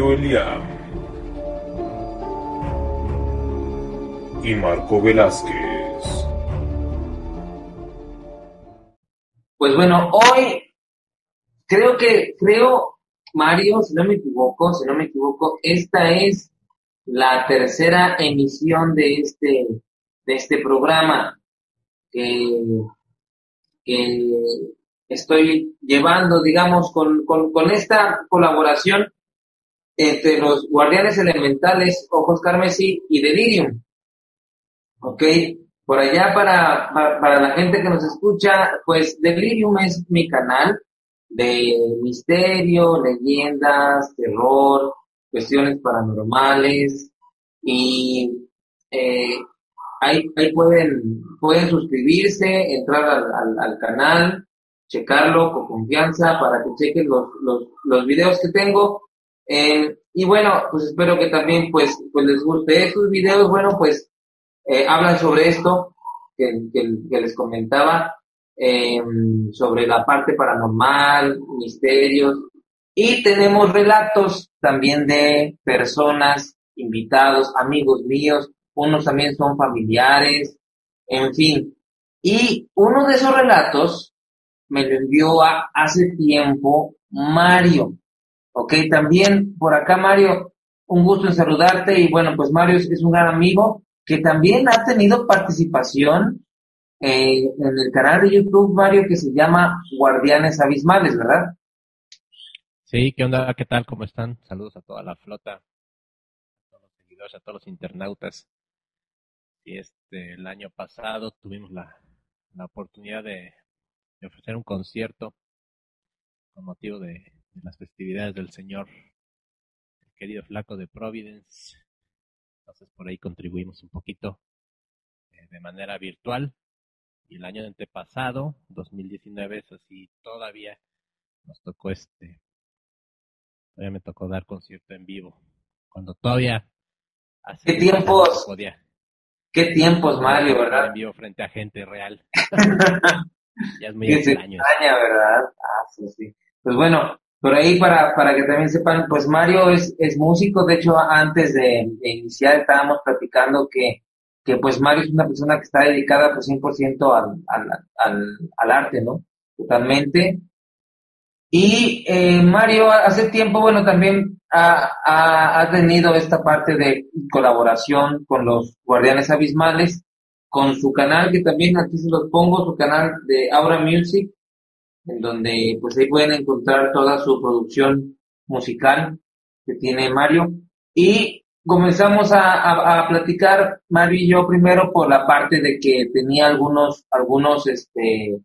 Mario. Y Marco Velázquez. Pues bueno, hoy creo que, creo, Mario, si no me equivoco, si no me equivoco, esta es la tercera emisión de este, de este programa que, que estoy llevando, digamos, con, con esta colaboración entre los guardianes elementales, Ojos Carmesí y Delirium. ¿Ok? Por allá para, para, la gente que nos escucha, pues Delirium es mi canal de misterio, leyendas, terror, cuestiones paranormales y eh, ahí, ahí pueden, pueden suscribirse, entrar al, al, al canal, checarlo con confianza para que chequen los, los, los videos que tengo. Eh, y bueno, pues espero que también pues, pues les guste estos videos. Bueno, pues eh, hablan sobre esto que, les comentaba, eh, sobre la parte paranormal, misterios. Y tenemos relatos también de personas, invitados, amigos míos, unos también son familiares, en fin. Y uno de esos relatos me lo envió a, hace tiempo Mario. Ok, también por acá Mario, un gusto en saludarte y bueno, pues Mario es, un gran amigo que también ha tenido participación eh, en el canal de YouTube, Mario, que se llama Guardianes Abismales, ¿verdad? Sí, ¿qué onda? ¿Qué tal? ¿Cómo están? Saludos a toda la flota, a todos los seguidores, a todos los internautas. Y este, el año pasado tuvimos la, la oportunidad de, de ofrecer un concierto con motivo de, de las festividades del Señor, el querido flaco de Providence. Entonces por ahí contribuimos un poquito eh, de manera virtual. Y el año antepasado, 2019, es así, todavía nos tocó este, todavía me tocó dar concierto en vivo. Cuando todavía hace ¿Qué tiempos? podía Qué tiempos, Mario, ¿verdad? en vivo frente a gente real. ya es muy extraño. extraña, ¿verdad? Ah, sí, sí. Pues bueno, por ahí para, para que también sepan, pues Mario es, es músico, de hecho antes de, iniciar estábamos platicando que, que pues Mario es una persona que está dedicada pues 100% al, al, al, al arte, ¿no? Totalmente. Y eh, Mario hace tiempo, bueno, también ha, ha, ha tenido esta parte de colaboración con los Guardianes Abismales, con su canal, que también aquí se los pongo, su canal de Aura Music, en donde pues ahí pueden encontrar toda su producción musical que tiene Mario. Y comenzamos a, a, a platicar, Mario y yo, primero por la parte de que tenía algunos, algunos, este,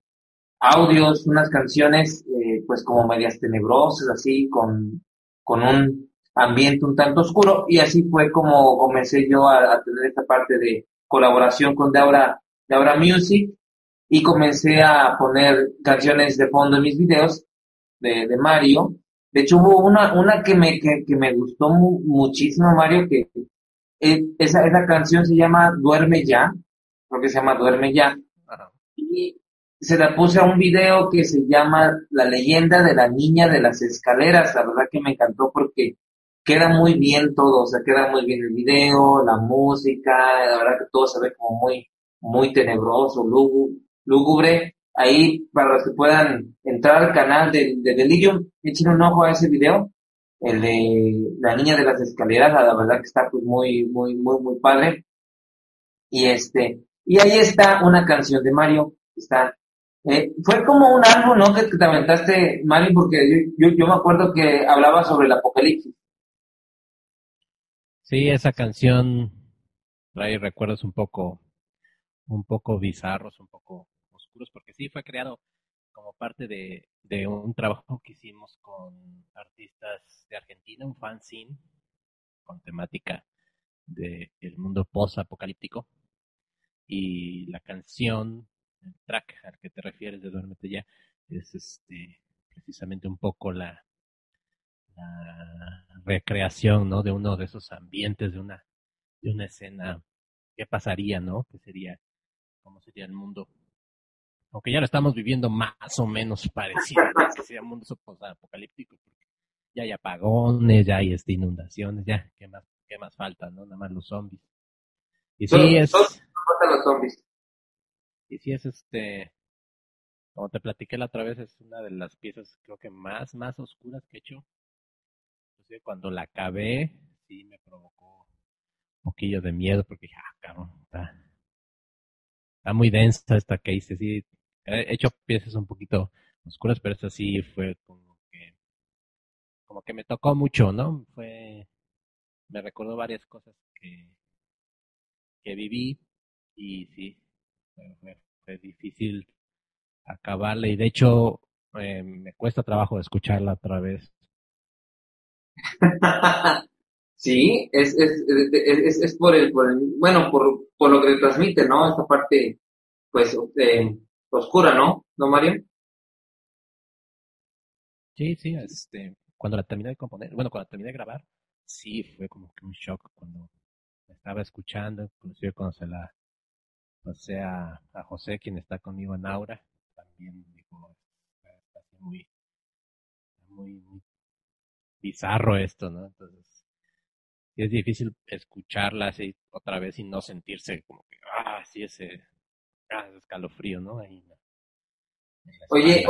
audios, unas canciones, eh, pues como medias tenebrosas, así, con, con un ambiente un tanto oscuro, y así fue como comencé yo a, a tener esta parte de colaboración con Daura, Daura Music, y comencé a poner canciones de fondo en mis videos de, de Mario. De hecho, hubo una, una que me, que, que me gustó mu- muchísimo, Mario, que eh, esa, esa canción se llama Duerme Ya, creo que se llama Duerme Ya, y se la puse a un video que se llama La leyenda de la niña de las escaleras. La verdad que me encantó porque queda muy bien todo, o sea, queda muy bien el video, la música, la verdad que todo se ve como muy, muy tenebroso, lúgubre. Ahí, para los que puedan entrar al canal de, de Delirium, echen un ojo a ese video, el de la niña de las escaleras, la verdad que está pues muy, muy, muy, muy padre. Y este, y ahí está una canción de Mario, está eh, fue como un álbum, ¿no? Que, te aventaste, Mario, porque yo, yo, yo me acuerdo que hablaba sobre el apocalipsis. Sí, esa canción trae recuerdos un poco, un poco bizarros, un poco porque sí fue creado como parte de, de un trabajo que hicimos con artistas de Argentina, un fanzine con temática del mundo post-apocalíptico. Y la canción, el track al que te refieres de Duérmete ya, es este precisamente un poco la, la recreación, ¿no? De uno de esos ambientes, de una, de una escena, ¿qué pasaría, no? Que sería cómo sería el mundo. Aunque ya lo estamos viviendo más o menos parecido, que un mundo apocalíptico, ya hay apagones, ya hay este, inundaciones, ya, ¿qué más, qué más falta, no? Nada más los zombies. Y sí es... los zombies. Y sí es este... Como te platiqué la otra vez, es una de las piezas creo que más, más oscuras que he hecho. Entonces, cuando la acabé, sí me provocó un poquillo de miedo porque dije, ah, cabrón, está, está muy densa esta que hice, sí, he hecho piezas un poquito oscuras, pero esta sí fue como que, como que me tocó mucho, ¿no? Fue, me recordó varias cosas que, que viví y sí, fue, fue difícil acabarla y de hecho eh, me cuesta trabajo escucharla otra vez. sí, es, es, es, es, por, el, por el, bueno, por, por lo que transmite, ¿no? Esta parte, pues, eh, oscura, ¿no? ¿No, Mario? Sí, sí, este, cuando la terminé de componer, bueno, cuando la terminé de grabar, sí, fue como que un shock cuando estaba escuchando, inclusive cuando se la pasé a, a José, quien está conmigo en Aura, también dijo, está muy, muy, muy bizarro esto, ¿no? Entonces, es difícil escucharla así otra vez y no sentirse como que, ah, sí, ese, ah, escalofrío, ¿no? Ahí, oye,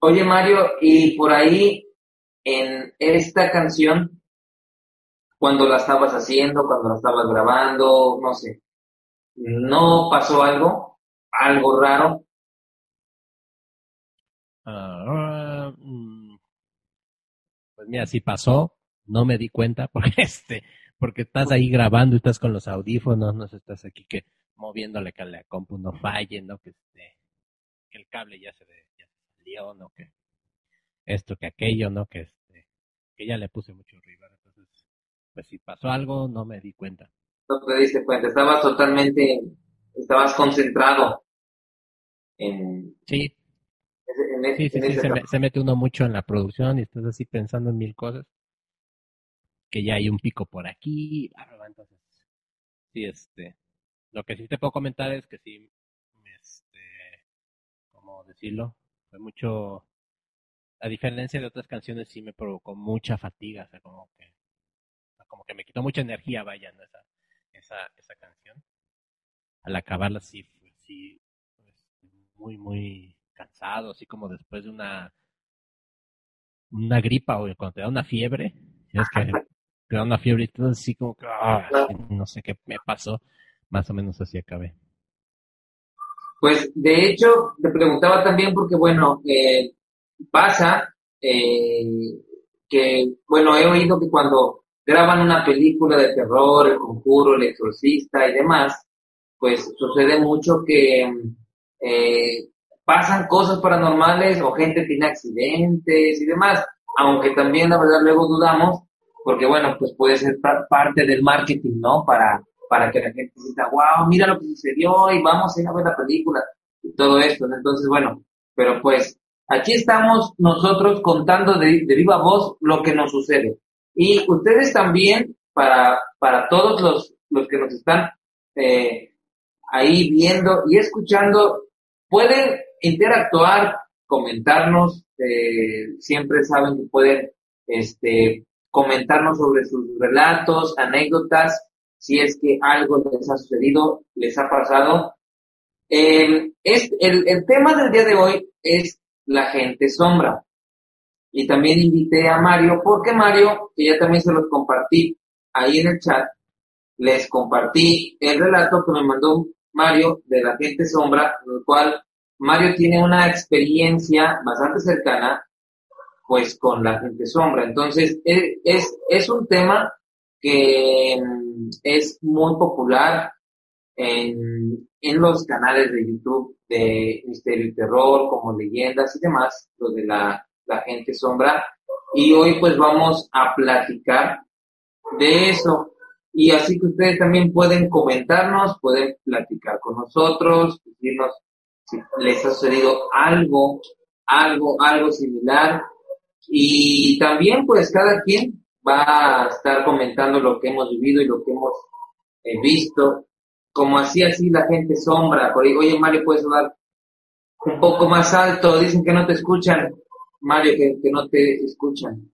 oye Mario, y por ahí, en esta canción, cuando la estabas haciendo, cuando la estabas grabando, no sé, ¿no pasó algo? ¿Algo raro? Ah, mm, pues mira, si pasó, no me di cuenta porque este, porque estás ahí grabando y estás con los audífonos, no estás aquí que moviéndole que la compu no falle, no que este, que el cable ya se, ya se salió, no que esto que aquello, no que este, que ya le puse mucho river, entonces, pues si pasó algo, no me di cuenta. No te diste cuenta, estabas totalmente, estabas concentrado en, sí, sí, sí, sí se, mete uno mucho en la producción y estás así pensando en mil cosas. Que ya hay un pico por aquí, entonces, sí, este, lo que sí te puedo comentar es que sí, este, ¿cómo decirlo? Fue mucho, a diferencia de otras canciones, sí me provocó mucha fatiga, o sea, como que, como que me quitó mucha energía, vaya, esa, esa, esa canción. Al acabarla sí, sí, pues, muy, muy, cansado, así como después de una una gripa o cuando te da una fiebre, es que te da una fiebre y todo así como que ah, no sé qué me pasó, más o menos así acabé. Pues de hecho te preguntaba también porque bueno, eh, pasa eh, que bueno, he oído que cuando graban una película de terror, el conjuro, el exorcista y demás, pues sucede mucho que eh, pasan cosas paranormales o gente tiene accidentes y demás, aunque también la verdad luego dudamos, porque bueno, pues puede ser parte del marketing, ¿no? Para, para que la gente diga, wow, mira lo que sucedió y vamos a ir a ver la película y todo esto, Entonces, bueno, pero pues aquí estamos nosotros contando de, viva voz lo que nos sucede. Y ustedes también, para, para todos los, los que nos están eh, ahí viendo y escuchando, pueden interactuar, comentarnos, eh, siempre saben que pueden este, comentarnos sobre sus relatos, anécdotas, si es que algo les ha sucedido, les ha pasado. Eh, es, el, el tema del día de hoy es la gente sombra. Y también invité a Mario, porque Mario, que ya también se los compartí ahí en el chat, les compartí el relato que me mandó Mario de la gente sombra, en el cual Mario tiene una experiencia bastante cercana, pues, con la gente sombra. Entonces, e, es, es un tema que mm, es muy popular en, en los canales de YouTube de Misterio y Terror, como leyendas y demás, lo de la, la gente sombra. Y hoy pues vamos a platicar de eso. Y así que ustedes también pueden comentarnos, pueden platicar con nosotros, decirnos si les ha sucedido algo, algo, algo similar. Y también pues cada quien va a estar comentando lo que hemos vivido y lo que hemos eh, visto como así, así la gente sombra, por ahí, oye Mario, puedes hablar un poco más alto, dicen que no te escuchan, Mario, que, que no te escuchan,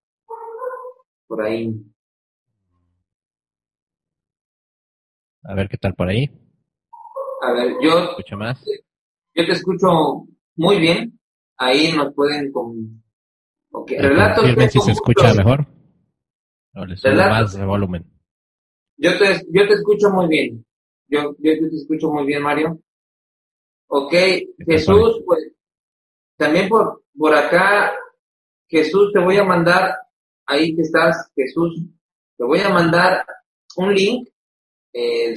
por ahí. A ver qué tal por ahí. A ver, yo, Escucho más. yo te escucho muy bien, ahí nos pueden con... ok, Eh, relatos confirmen si se escucha mejor. Relatos. más de volumen. Yo te, yo te escucho muy bien. Yo, yo te escucho muy bien, Mario. Ok, Jesús, pues, también por, por acá, Jesús, te voy a mandar, ahí que estás, Jesús, te voy a mandar un link, eh,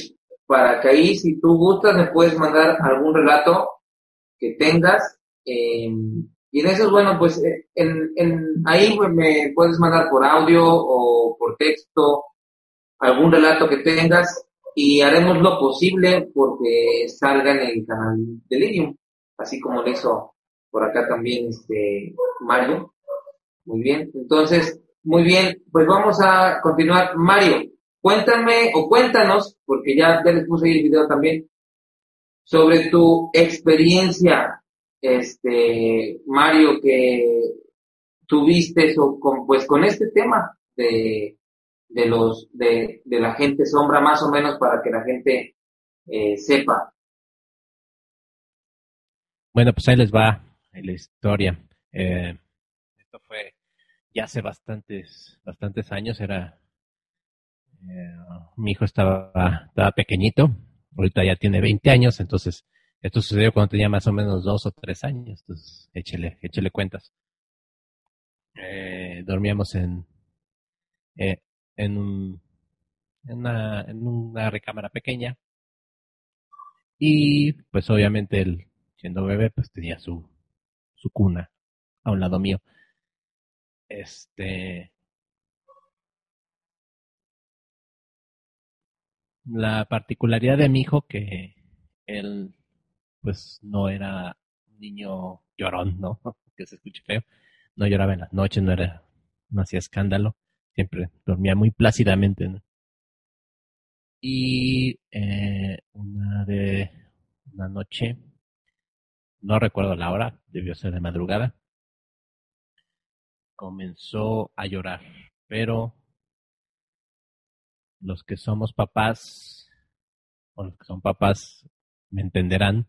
para que ahí, si tú gustas, me puedes mandar algún relato que tengas, eh, y en eso, bueno, pues, eh, en, en, ahí pues, me puedes mandar por audio o por texto, algún relato que tengas y haremos lo posible porque salga en el canal de Lirium, así como lo hizo por acá también este Mario. Muy bien, entonces, muy bien, pues vamos a continuar. Mario, cuéntame o cuéntanos, porque ya, ya les puse ahí el video también, sobre tu experiencia, este, Mario, que tuviste o con, pues con este tema de de los de, de la gente sombra más o menos para que la gente eh, sepa Bueno, pues ahí les va la historia. Eh, esto fue ya hace bastantes, bastantes años. Era eh, mi hijo estaba, estaba pequeñito. Ahorita ya tiene 20 años, entonces esto sucedió cuando tenía más o menos dos o tres años. Entonces, échele, échele cuentas. Eh, dormíamos en, eh, en, un, en, una, en una recámara pequeña. Y pues obviamente él, siendo bebé, pues tenía su, su cuna a un lado mío. Este. La particularidad de mi hijo que él pues no era un niño llorón, ¿no? que se escuche feo. No lloraba en las noches, no era, no hacía escándalo siempre dormía muy plácidamente. Y eh, una de una noche, no recuerdo la hora, debió ser de madrugada, comenzó a llorar, pero los que somos papás, o los que son papás, me entenderán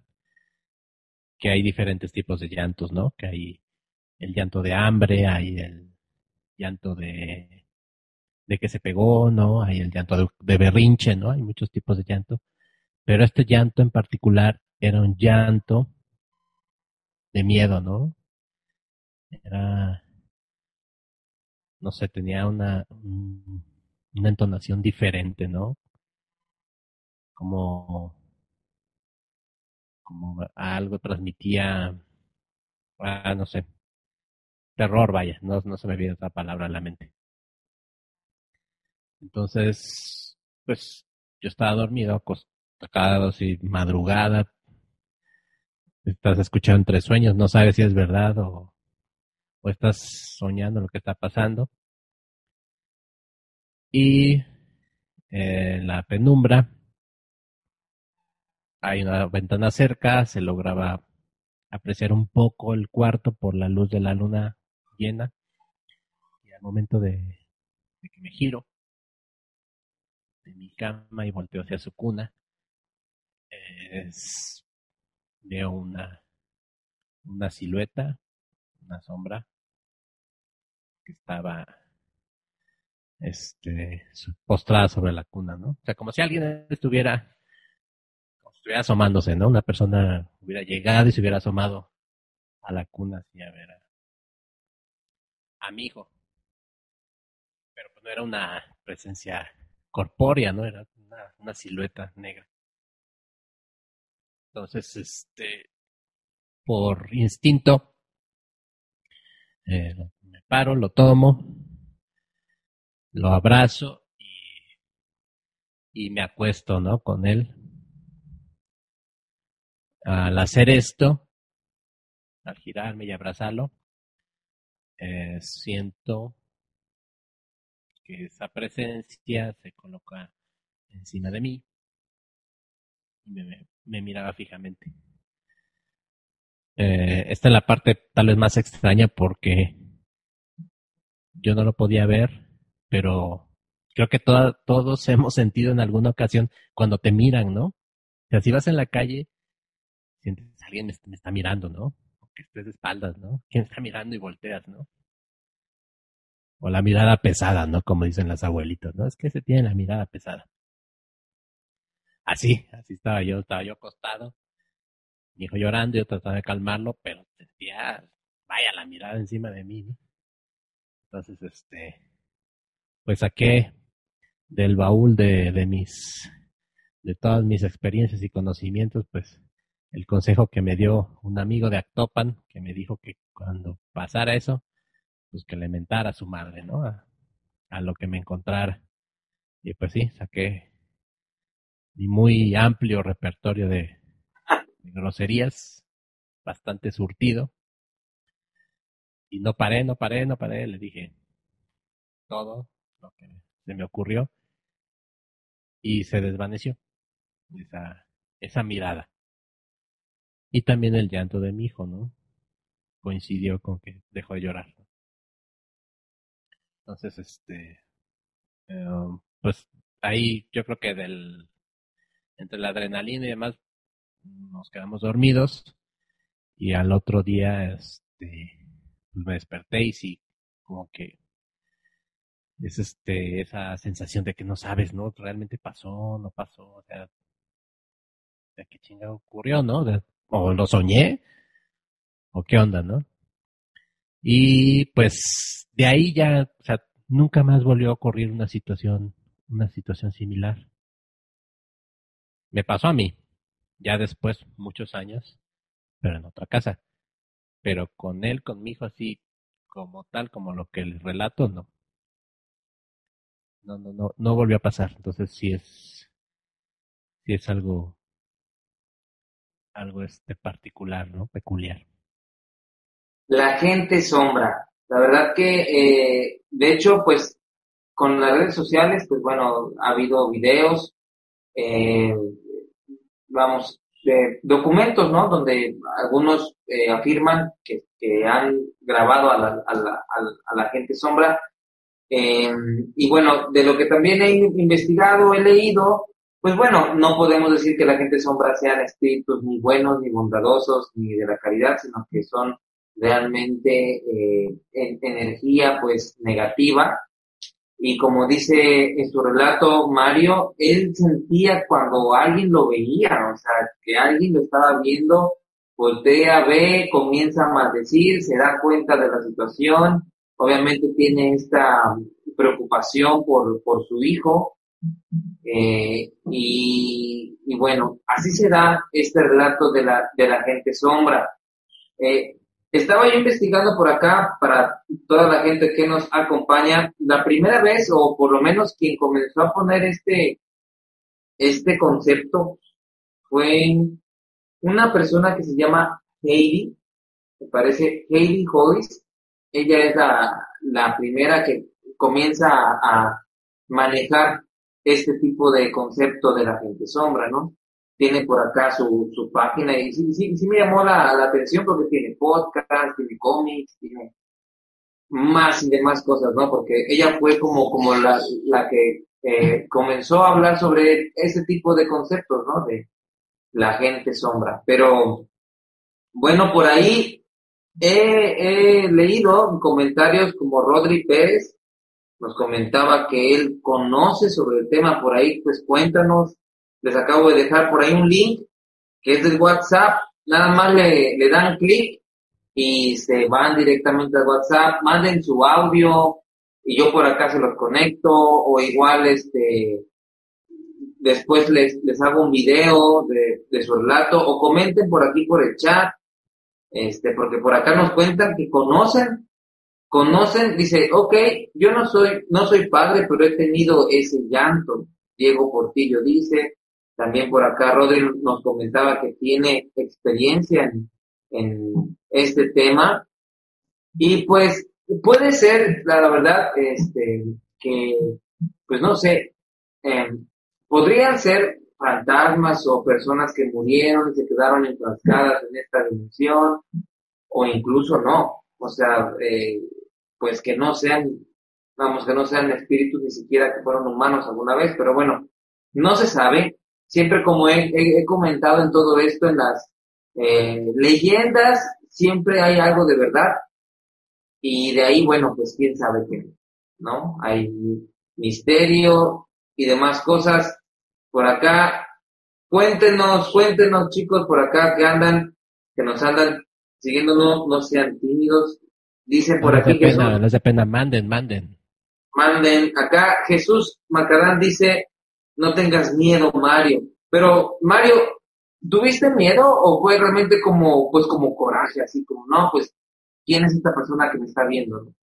que hay diferentes tipos de llantos, ¿no? Que hay el llanto de hambre, hay el llanto de de que se pegó, ¿no? Hay el llanto de, de, berrinche, ¿no? Hay muchos tipos de llanto. Pero este llanto en particular era un llanto de miedo, ¿no? Era, no sé, tenía una, una entonación diferente, ¿no? Como, como algo transmitía, ah, no sé, terror, vaya, no, no se me viene otra palabra a la mente. Entonces, pues yo estaba dormido, acostado así, madrugada. Estás escuchando entre sueños, no sabes si es verdad o, o estás soñando lo que está pasando. Y eh, en la penumbra hay una ventana cerca, se lograba apreciar un poco el cuarto por la luz de la luna llena. Y al momento de, que me giro, de mi cama y volteo hacia su cuna, es, veo una, una silueta, una sombra que estaba este, postrada sobre la cuna, ¿no? O sea, como si alguien estuviera, estuviera asomándose, ¿no? Una persona hubiera llegado y se hubiera asomado a la cuna así a ver a, mi hijo. Pero pues no era una presencia corpórea, ¿no? Era una, una silueta negra. Entonces, este, por instinto, eh, me paro, lo tomo, lo abrazo y, y me acuesto, ¿no? Con él. Al hacer esto, al girarme y abrazarlo, eh, siento que esa presencia se coloca encima de mí y me, miraba fijamente. Eh, esta es la parte tal vez más extraña porque yo no lo podía ver, pero creo que todos hemos sentido en alguna ocasión cuando te miran, ¿no? O sea, si vas en la calle, sientes alguien me, está mirando, ¿no? Que estés de espaldas, ¿no? ¿Quién está mirando y volteas, ¿no? O la mirada pesada, ¿no? Como dicen las abuelitas, ¿no? Es que se tiene la mirada pesada. Así, así estaba yo, estaba yo acostado, mi hijo llorando, yo trataba de calmarlo, pero sentía, vaya, la mirada encima de mí, ¿no? Entonces, este, pues saqué del baúl de, de mis, de todas mis experiencias y conocimientos, pues el consejo que me dio un amigo de Actopan, que me dijo que cuando pasara eso, pues que le mentara a su madre, ¿no? A, lo que me encontrara. Y pues sí, saqué mi muy amplio repertorio de, groserías, bastante surtido. Y no paré, no paré, no paré, le dije todo lo que se me ocurrió. Y se desvaneció esa, esa mirada. Y también el llanto de mi hijo, ¿no? Coincidió con que dejó de llorar. Entonces, este, em, pues ahí yo creo que del, entre la adrenalina y demás, nos quedamos dormidos y al otro día, este, pues me desperté y como que es este, esa sensación de que no sabes, ¿no? Realmente pasó, no pasó, o sea, qué chingado ocurrió, ¿no? Lo soñé, o qué onda, ¿no? Y pues de ahí ya, o sea, nunca más volvió a ocurrir una situación, una situación similar. Me pasó a mí, ya después, muchos años, pero en otra casa. Pero con él, con mi hijo, así como tal, como lo que el relato, no. No, no, no, no volvió a pasar. Entonces sí es, sí es algo, algo este particular, ¿no? Peculiar. La gente sombra. La verdad que, eh, de hecho, pues con las redes sociales, pues bueno, ha habido videos, eh, vamos, de documentos, ¿no? Donde algunos eh, afirman que, han grabado a la, a la, a la gente sombra. y bueno, de lo que también he investigado, he leído, pues bueno, no podemos decir que la gente sombra sean espíritus ni buenos, ni bondadosos, ni de la caridad, sino que son realmente eh, en, energía pues negativa. Y como dice en su relato Mario, él sentía cuando alguien lo veía, o sea, que alguien lo estaba viendo, voltea, ve, comienza a maldecir, se da cuenta de la situación, obviamente tiene esta preocupación por, por su hijo, eh, y, bueno, así se da este relato de la, gente sombra. Eh, estaba yo investigando por acá para toda la gente que nos acompaña. La primera vez, o por lo menos quien comenzó a poner este, este concepto, fue una persona que se llama Heidi, me parece Heidi Hollis. Ella es la, primera que comienza a manejar este tipo de concepto de la gente sombra, ¿no? tiene por acá su, su página y sí, sí, sí me llamó la, la, atención porque tiene podcast, tiene cómics, tiene más y demás cosas, ¿no? Porque ella fue como, como la, la que eh, comenzó a hablar sobre ese tipo de conceptos, ¿no? De la gente sombra. Pero, bueno, por ahí he, he leído comentarios como Rodri Pérez, nos comentaba que él conoce sobre el tema por ahí, pues cuéntanos les acabo de dejar por ahí un link que es del WhatsApp. Nada más le, dan clic y se van directamente al WhatsApp. Manden su audio y yo por acá se los conecto o igual este después les, les hago un video de, de su relato o comenten por aquí por el chat este porque por acá nos cuentan que conocen conocen dice ok yo no soy no soy padre pero he tenido ese llanto Diego Portillo dice también por acá Rodri nos comentaba que tiene experiencia en, este tema. Y pues puede ser, la verdad, este, que, pues no sé, eh, podrían ser fantasmas o personas que murieron y se quedaron enfrascadas en esta dimensión, o incluso no, o sea, eh, pues que no sean, vamos, que no sean espíritus ni siquiera que fueron humanos alguna vez, pero bueno, no se sabe. Siempre como he, comentado en todo esto, en las eh, leyendas, siempre hay algo de verdad. Y de ahí, bueno, pues quién sabe qué, ¿no? Hay misterio y demás cosas. Por acá, cuéntenos, cuéntenos chicos por acá que andan, que nos andan siguiendo, no, no sean tímidos. Dice por aquí que no les da pena, manden, manden. Manden. Acá Jesús Macarán dice, no tengas miedo, Mario. Pero, Mario, ¿tuviste miedo o fue realmente como, pues como coraje, así como, no, pues, ¿quién es esta persona que me está viendo?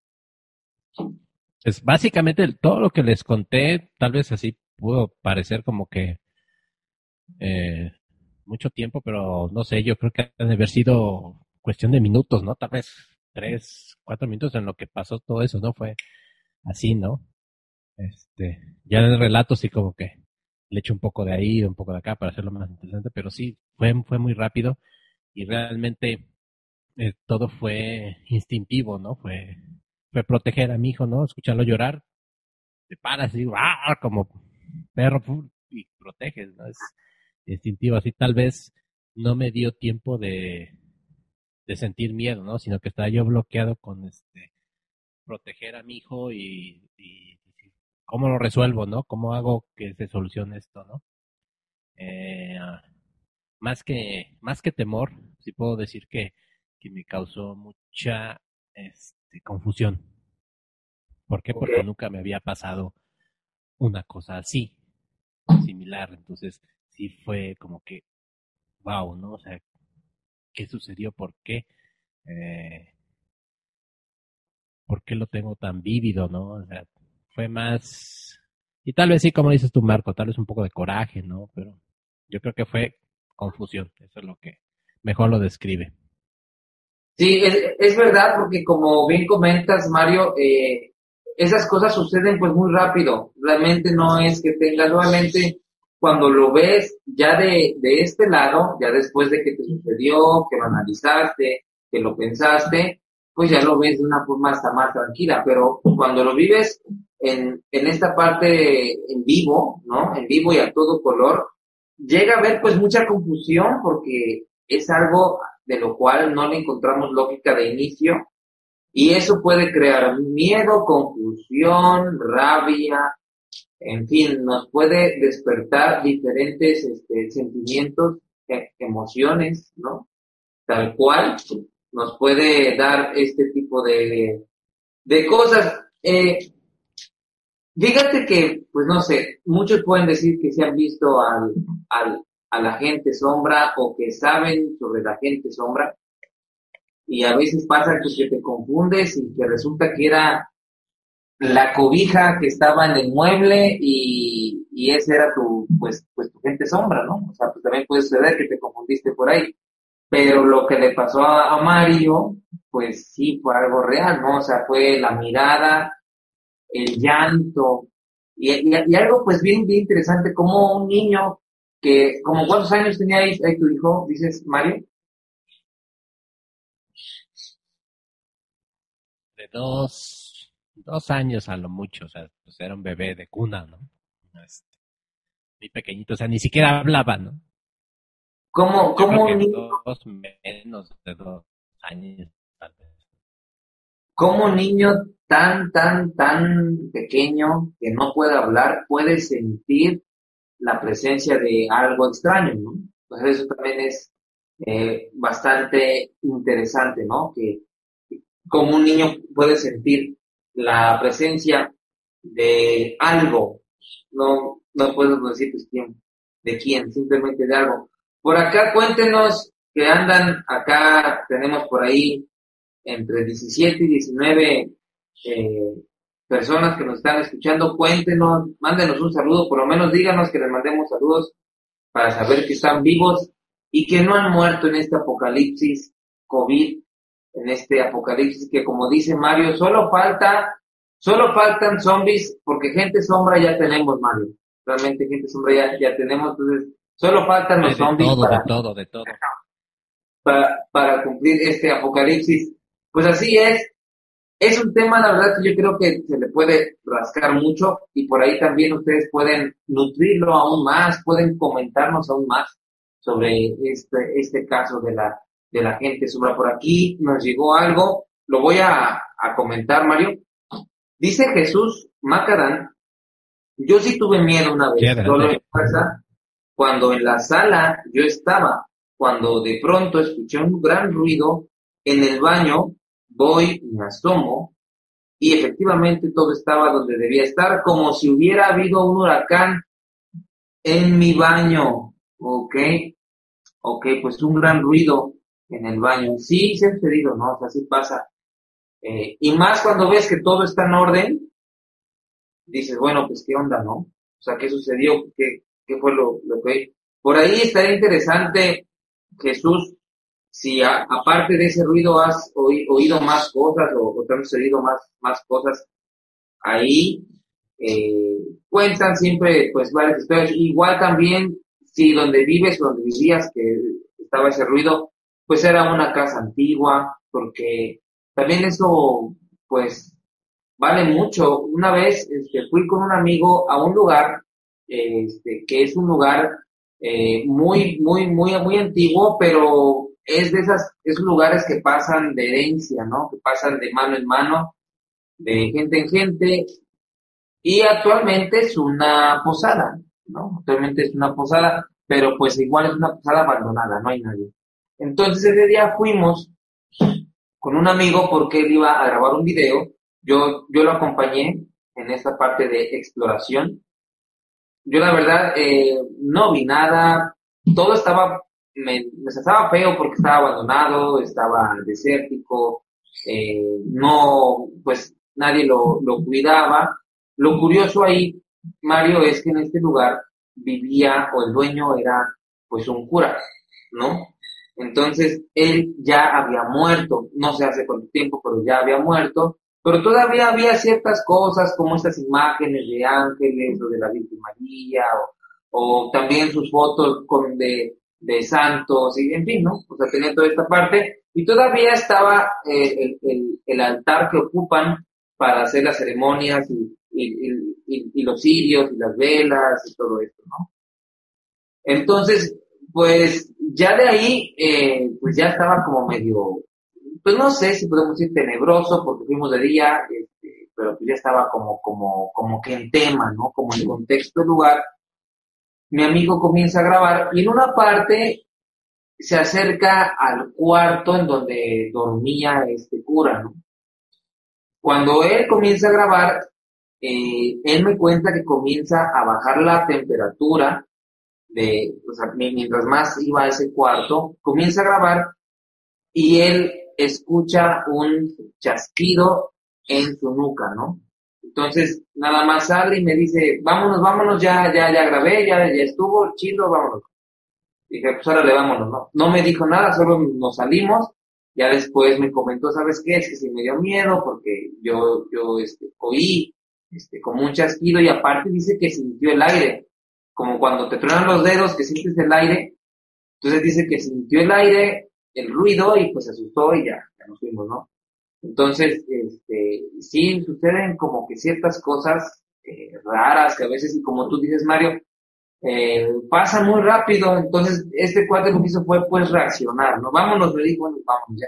Pues básicamente todo lo que les conté, tal vez así pudo parecer como que eh, mucho tiempo, pero no sé, yo creo que ha de haber sido cuestión de minutos, ¿no? Tal vez tres, cuatro minutos en lo que pasó todo eso, ¿no? Fue así, ¿no? Este, ya en el relato sí como que le echo un poco de ahí, un poco de acá para hacerlo más interesante, pero sí, fue, fue muy rápido y realmente eh, todo fue instintivo, ¿no? Fue, fue proteger a mi hijo, ¿no? Escucharlo llorar, te paras y ¡ah! como perro y proteges, ¿no? Es instintivo, así tal vez no me dio tiempo de, de sentir miedo, ¿no? Sino que estaba yo bloqueado con este proteger a mi hijo y, y, cómo lo resuelvo, ¿no? ¿Cómo hago que se solucione esto, ¿no? Eh, más que más que temor, sí puedo decir que, que me causó mucha este, confusión. ¿Por qué? Porque nunca me había pasado una cosa así, similar. Entonces, sí fue como que, wow, ¿no? O sea, ¿qué sucedió? ¿Por qué? Eh, ¿Por qué lo tengo tan vívido, no? O sea, fue más... Y tal vez sí, como dices tú, Marco, tal vez un poco de coraje, ¿no? Pero yo creo que fue confusión. Eso es lo que mejor lo describe. Sí, es, verdad, porque como bien comentas, Mario, eh, esas cosas suceden pues muy rápido. Realmente no es que tengas nuevamente cuando lo ves ya de, de este lado, ya después de que te sucedió, que lo analizaste, que lo pensaste, pues ya lo ves de una forma hasta más tranquila, pero cuando lo vives en, en esta parte en vivo, ¿no? En vivo y a todo color, llega a haber pues mucha confusión porque es algo de lo cual no le encontramos lógica de inicio y eso puede crear miedo, confusión, rabia, en fin, nos puede despertar diferentes este, sentimientos, e, emociones, ¿no? Tal cual nos puede dar este tipo de, de cosas. Eh, que, pues no sé, muchos pueden decir que se han visto al, al, a la gente sombra o que saben sobre la gente sombra. Y a veces pasa que te confundes y que resulta que era la cobija que estaba en el mueble y, y esa era tu, pues, pues tu gente sombra, ¿no? O sea, pues también puede suceder que te confundiste por ahí. Pero lo que le pasó a, Mario, pues sí fue algo real, ¿no? O sea, fue la mirada, el llanto, y, y, algo pues bien, bien interesante, como un niño que, como cuántos años tenía ahí tu hijo, dices, Mario? De dos, dos años a lo mucho, o sea, pues era un bebé de cuna, ¿no? Este, muy pequeñito, o sea, ni siquiera hablaba, ¿no? ¿Cómo, cómo un niño? Dos menos de dos años, tal vez. ¿Cómo un niño tan, tan, tan pequeño que no puede hablar puede sentir la presencia de algo extraño, ¿no? Pues eso también es eh, bastante interesante, ¿no? Que como un niño puede sentir la presencia de algo, no, no podemos decir quién, de quién, simplemente de algo. Por acá cuéntenos que andan, acá. Tenemos por ahí entre 17 y 19 eh, personas que nos están escuchando, cuéntenos, mándenos un saludo, por lo menos díganos que les mandemos saludos para saber que están vivos y que no han muerto en este apocalipsis COVID en este apocalipsis que como dice Mario, solo falta, solo faltan zombies porque gente sombra ya tenemos, Mario. realmente gente sombra ya, ya tenemos, entonces solo faltan los de zombies todo, para, de todo, de todo. para, para cumplir este apocalipsis. Pues así es. Es un tema, la verdad, que yo creo que se le puede rascar mucho y por ahí también ustedes pueden nutrirlo aún más, pueden comentarnos aún más sobre este, este caso de la, de la gente sombra. Por aquí nos llegó algo, lo voy a, a comentar, Mario. Dice Jesús Macarán, yo sí tuve miedo una vez, Sí, solo en casa, cuando en la sala yo estaba, cuando de pronto escuché un gran ruido en el baño, voy, me asomo, y efectivamente todo estaba donde debía estar, como si hubiera habido un huracán en mi baño, ¿ok? Ok, pues un gran ruido en el baño. Sí, se ha sucedido, ¿no? O sea, sí pasa. Eh, y más cuando ves que todo está en orden, dices, bueno, pues qué onda, ¿no? O sea, ¿qué sucedió? ¿Qué, qué fue lo, lo que... Por ahí estaría interesante, Jesús, si a- aparte de ese ruido has oí- oído más cosas o, o te han sucedido más, más cosas ahí, eh, cuentan siempre pues varias historias. Igual también si donde vives, donde vivías, que estaba ese ruido, pues era una casa antigua, porque también eso pues vale mucho. Una vez este, fui con un amigo a un lugar este, que es un lugar eh, muy, muy, muy, muy antiguo, pero es de esas, esos lugares que pasan de herencia, ¿no? Que pasan de mano en mano, de gente en gente, y actualmente es una posada, ¿no? Actualmente es una posada, pero pues igual es una posada abandonada, no hay nadie. Entonces ese día fuimos con un amigo porque él iba a grabar un video, yo, yo lo acompañé en esta parte de exploración. Yo la verdad eh, no vi nada, todo estaba, me, me estaba feo porque estaba abandonado, estaba desértico, eh, no, pues nadie lo, lo cuidaba. Lo curioso ahí, Mario, es que en este lugar vivía o el dueño era pues un cura, ¿no? Entonces él ya había muerto, no sé hace cuánto tiempo, pero ya había muerto, pero todavía había ciertas cosas como estas imágenes de ángeles o de la Virgen María o, también sus fotos con de, santos y en fin, ¿no? O sea, tenía toda esta parte y todavía estaba eh, el, el, el altar que ocupan para hacer las ceremonias y, y los cirios y las velas y todo esto, ¿no? Entonces, pues ya de ahí, eh, pues ya estaba como medio, pues no sé si podemos decir tenebroso porque fuimos de día, este, pero pues ya estaba como, como, como que en tema, ¿no? Como en contexto del lugar. Mi amigo comienza a grabar y en una parte se acerca al cuarto en donde dormía este cura, ¿no? Cuando él comienza a grabar, eh, él me cuenta que comienza a bajar la temperatura de, o sea, mi- mientras más iba a ese cuarto, comienza a grabar y él escucha un chasquido en su nuca, ¿no? Entonces, nada más sale y me dice, vámonos, vámonos, ya, ya, ya grabé, ya, ya estuvo, chido, vámonos. Dije, pues órale, vámonos, ¿no? No me dijo nada, solo nos salimos. Ya después me comentó, ¿sabes qué? Es que sí me dio miedo porque yo, yo, este, oí, este, como un chasquido y aparte dice que sintió el aire. Como cuando te truenan los dedos que sientes el aire. Entonces dice que sintió el aire, el ruido y pues se asustó y ya, ya nos fuimos, ¿no? Entonces, este, sí, suceden como que ciertas cosas eh, raras que a veces, y como tú dices, Mario, eh, pasa muy rápido, entonces este cuate lo que hizo fue pues reaccionar, ¿no? Vámonos, le dijo, bueno, vámonos ya.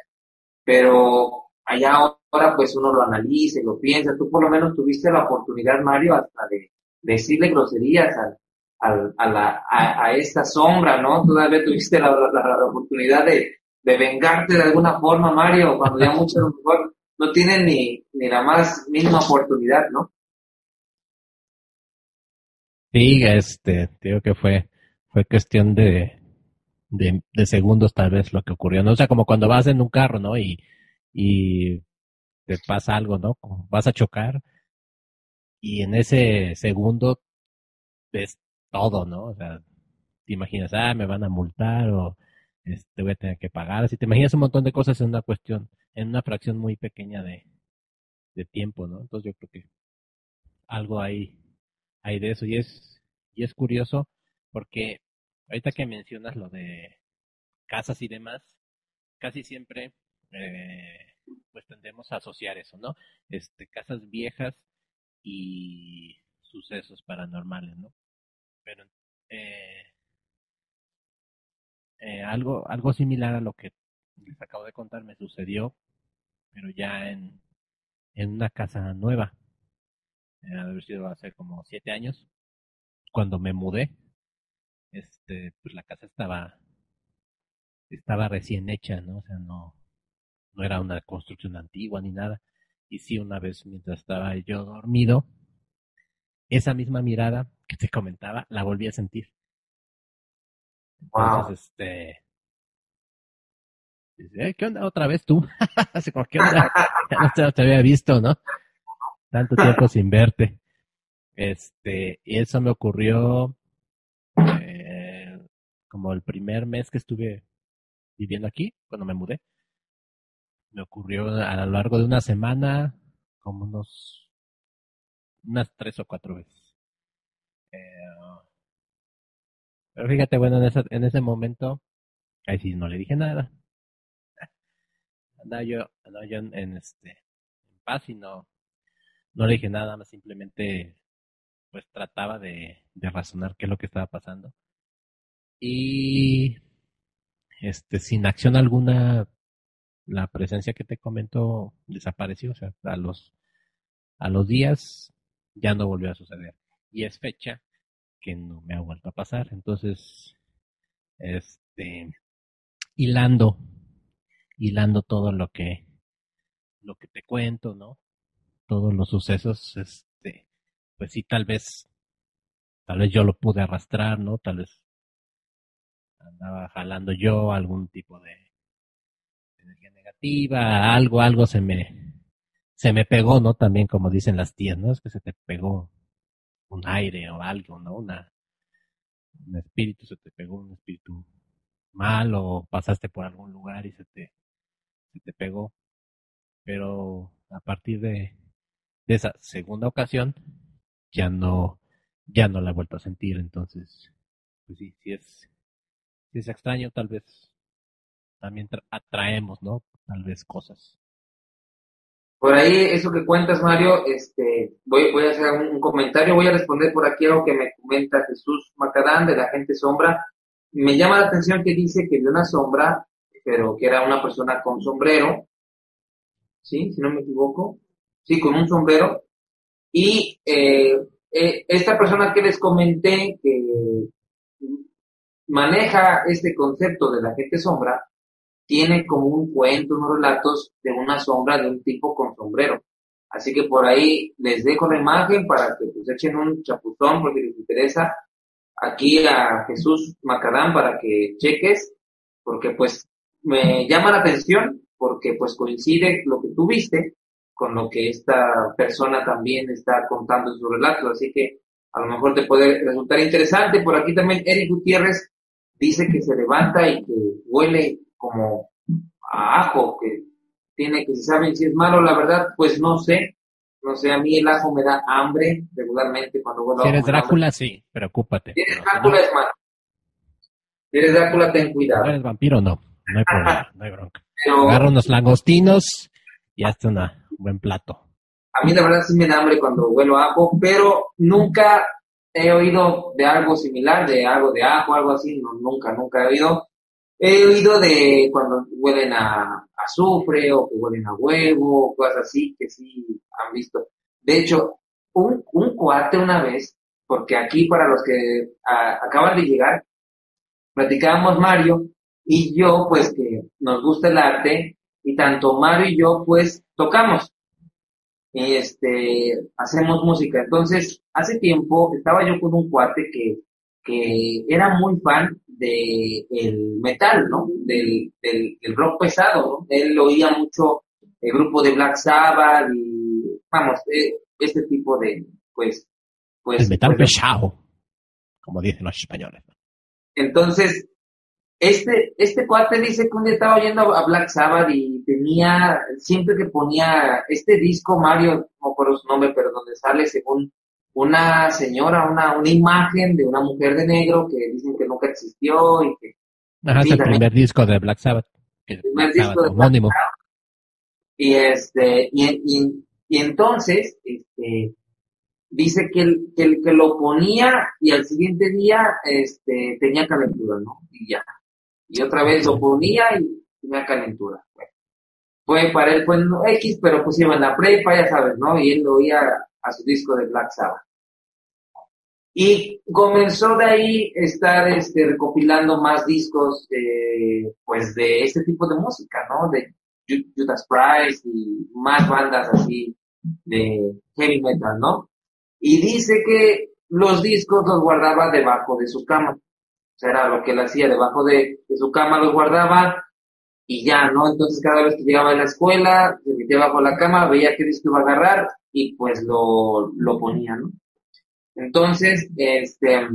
Pero allá ahora pues uno lo analiza y lo piensa, tú por lo menos tuviste la oportunidad, Mario, hasta de decirle groserías al, al, a, la, a, a esta sombra, ¿no? Todavía tuviste la, la, oportunidad de, de vengarte de alguna forma, Mario, cuando ya muchos no tienen ni, ni la más mínima oportunidad, ¿no? Sí, este, te digo que fue, fue cuestión de, de, de segundos tal vez lo que ocurrió, ¿no? O sea, como cuando vas en un carro, ¿no? Y, y te pasa algo, ¿no? Como vas a chocar y en ese segundo ves todo, ¿no? O sea, te imaginas, ah, me van a multar o este, voy a tener que pagar. Así te imaginas un montón de cosas en una cuestión, en una fracción muy pequeña de, de tiempo, ¿no? Entonces yo creo que algo hay, hay de eso y es, Y es curioso porque ahorita que mencionas lo de casas y demás, casi siempre eh, pues tendemos a asociar eso, ¿no? Este, casas viejas y sucesos paranormales, ¿no? Pero eh, eh, algo, algo similar a lo que les acabo de contar me sucedió, pero ya en, en una casa nueva. Eh, haber sido hace como siete años. Cuando me mudé, este, pues la casa estaba, estaba recién hecha, ¿no? O sea, no, no era una construcción antigua ni nada. Y sí, una vez mientras estaba yo dormido, esa misma mirada que te comentaba, la volví a sentir. Entonces, este, dice, ¿qué onda otra vez tú? Así como, ¿qué onda? Ya no te, había visto, ¿no? Tanto tiempo sin verte. Este, y eso me ocurrió eh, como el primer mes que estuve viviendo aquí, cuando me mudé. Me ocurrió a lo largo de una semana, como unos, unas tres o cuatro veces. Eh, pero fíjate, bueno, en ese, en ese momento, ahí sí no le dije nada. Andaba yo, andaba yo en, este, en paz y no, no le dije nada, más simplemente pues trataba de, de razonar qué es lo que estaba pasando. Y este, sin acción alguna, la presencia que te comento desapareció, o sea, a los, a los días ya no volvió a suceder. Y es fecha que no me ha vuelto a pasar. Entonces, este, hilando, hilando todo lo que, lo que te cuento, ¿no? Todos los sucesos, este, pues sí, tal vez, tal vez yo lo pude arrastrar, ¿no? Tal vez andaba jalando yo algún tipo de energía negativa, algo, algo se me, se me pegó, ¿no? También como dicen las tías, ¿no? Es que se te pegó un aire o algo, ¿no? Una, un espíritu se te pegó, un espíritu mal o pasaste por algún lugar y se te, se te pegó. Pero a partir de, de esa segunda ocasión ya no, ya no la he vuelto a sentir. Entonces, pues sí, sí es, si es extraño, tal vez también atraemos, ¿no? Tal vez cosas. Por ahí, eso que cuentas, Mario, este, voy, voy a hacer un comentario, voy a responder por aquí algo que me comenta Jesús Macadán de la gente sombra. Me llama la atención que dice que vio una sombra, pero que era una persona con sombrero, ¿sí? Si no me equivoco, sí, con un sombrero. Y eh, eh, esta persona que les comenté, que maneja este concepto de la gente sombra, tiene como un cuento, unos relatos de una sombra de un tipo con sombrero. Así que por ahí les dejo la imagen para que pues echen un chapuzón porque les interesa aquí a Jesús Macadán para que cheques, porque pues me llama la atención porque pues coincide lo que tú viste con lo que esta persona también está contando en su relato, así que a lo mejor te puede resultar interesante. Por aquí también Eric Gutiérrez dice que se levanta y que huele como a ajo, que tiene que, saben si es malo, la verdad, pues no sé. No sé, a mí el ajo me da hambre regularmente cuando vuelvo Si eres Drácula, sí, preocúpate. Si eres Drácula, es malo. Si eres Drácula, ten cuidado. Si eres vampiro, no. No hay problema, no hay bronca. Agarra unos langostinos y hazte un buen plato. A mí la verdad sí me da hambre cuando huelo ajo, pero nunca he oído de algo similar, de algo de ajo, algo así, no, nunca, nunca he oído. He oído de cuando huelen a azufre o que huelen a huevo, cosas así que sí han visto. De hecho, un, un cuate una vez, porque aquí para los que acaban de llegar, platicábamos Mario y yo, pues que nos gusta el arte, y tanto Mario y yo, pues tocamos. Este, hacemos música. Entonces, hace tiempo estaba yo con un cuate que, que era muy fan de el metal, ¿no? Del, del, rock pesado, ¿no? Él oía mucho el grupo de Black Sabbath y, vamos, eh, este tipo de, pues, pues... El metal pues, pesado, como dicen los españoles. Entonces, este, este cuate dice que un día estaba oyendo a Black Sabbath y tenía, siempre que ponía este disco, Mario, no por su nombre, pero donde sale según una señora, una, una imagen de una mujer de negro que dicen que nunca existió y que... Ajá, es el primer disco de Black Sabbath. El primer disco de Black Sabbath. Y este, y, y, y entonces, este, dice que, el, que, el, que lo ponía y al siguiente día este, tenía calentura, ¿no? Y ya. Y otra vez lo ponía y tenía calentura. Bueno, fue para él, pues, X, pero pues iba en la prepa, ya sabes, ¿no? Y él lo oía a su disco de Black Sabbath. Y comenzó de ahí estar este, recopilando más discos, pues, de este tipo de música, ¿no? De Judas Priest y más bandas así de heavy metal, ¿no? Y dice que los discos los guardaba debajo de su cama. O era lo que él hacía, debajo de, su cama los guardaba y ya, ¿no? Entonces cada vez que llegaba a la escuela, se metía bajo la cama, veía qué disco iba a agarrar y pues lo, lo ponía, ¿no? Entonces, este,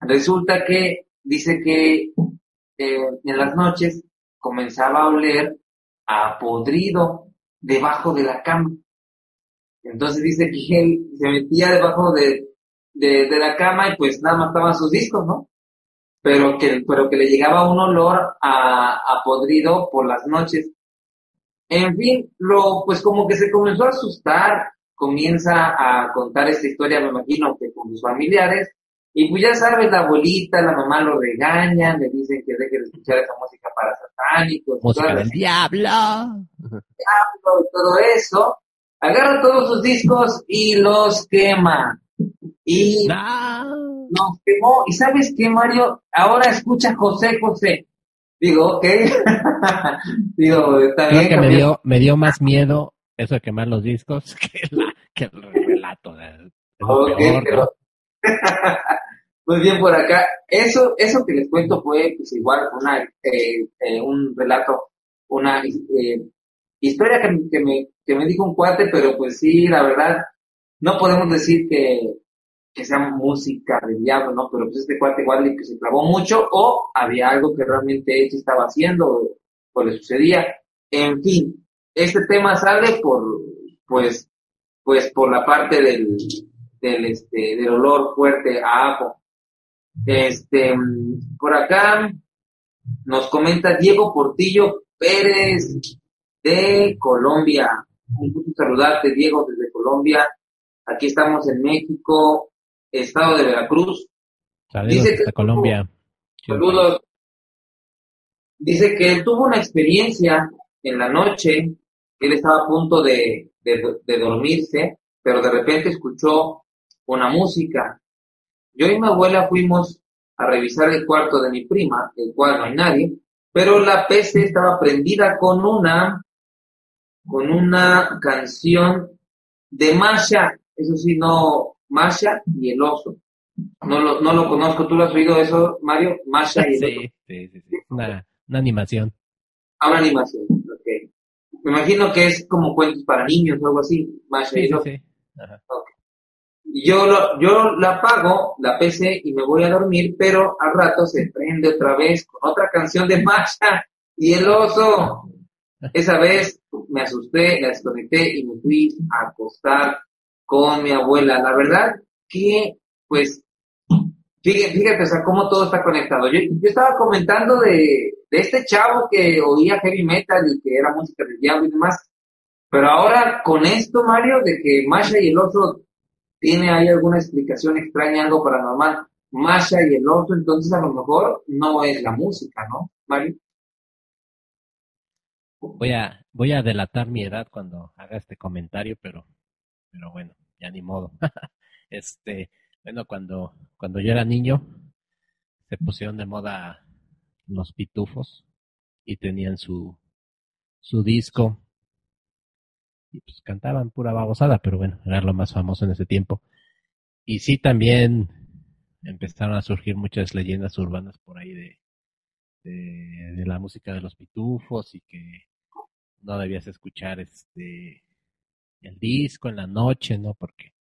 resulta que dice que eh, en las noches comenzaba a oler a podrido debajo de la cama. Entonces dice que él se metía debajo de, de, la cama y pues nada más estaban sus discos, ¿no? Pero que, pero que le llegaba un olor a, a podrido por las noches. En fin, lo, pues como que se comenzó a asustar, comienza a contar esta historia, me imagino que con sus familiares, y pues ya sabes, la abuelita, la mamá lo regañan, le dicen que deje de escuchar esa música para satánicos. Música del diablo. Diablo y todo eso agarra todos sus discos y los quema. Y nos quemó. ¿Y sabes qué, Mario? Ahora escucha José José. Digo, ok. Digo, está Creo que me dio, me dio más miedo eso de quemar los discos que, que el relato. De, Muy bien por acá. Eso, eso que les cuento fue pues igual una, eh, eh, un relato, una eh, historia que, que, me, que me dijo un cuate, pero pues sí, la verdad, no podemos decir que, que sea música del diablo, ¿no? Pero pues este cuate igual que se clavó mucho o había algo que realmente él estaba haciendo o, le sucedía. En fin, este tema sale por, pues, pues por la parte del, del, este, del olor fuerte a ajo. Este, por acá nos comenta Diego Portillo Pérez de Colombia. Un gusto saludarte, Diego, desde Colombia. Aquí estamos en México, estado de Veracruz. Saludos Dice que Colombia. Saludos. Dice que él tuvo una experiencia en la noche, él estaba a punto de, de, dormirse, pero de repente escuchó una música. Yo y mi abuela fuimos a revisar el cuarto de mi prima, el cual no hay nadie, pero la PC estaba prendida con una con una canción de Masha, eso sí, no, Masha y el oso. No lo, no lo conozco, ¿tú lo has oído eso, Mario? Masha y el oso. Sí, sí, sí, una, una animación. Ah, una animación, ok. Me imagino que es como cuentos para niños o algo así, Masha y el oso. Sí, Ajá. Yo, lo, yo la apago, la PC, y me voy a dormir, pero al rato se prende otra vez con otra canción de Masha y el oso. Esa vez me asusté, la desconecté y me fui a acostar con mi abuela. La verdad que, pues, fíjate, fíjate cómo todo está conectado. Yo, yo estaba comentando de, de este chavo que oía heavy metal y que era música del diablo y demás. Pero ahora con esto, Mario, de que Masha y el oso tiene ahí alguna explicación extraña, algo paranormal, Masha y el oso, entonces a lo mejor no es la música, ¿no, Mario? Voy a, voy a delatar mi edad cuando haga este comentario, pero, pero bueno, ni modo. este, bueno, cuando, cuando yo era niño, se pusieron de moda los pitufos y tenían su, su disco y pues cantaban pura babosada, pero bueno, era lo más famoso en ese tiempo. Y sí también empezaron a surgir muchas leyendas urbanas por ahí de, de la música de los pitufos y que no debías escuchar este el disco en la noche, ¿no? Porque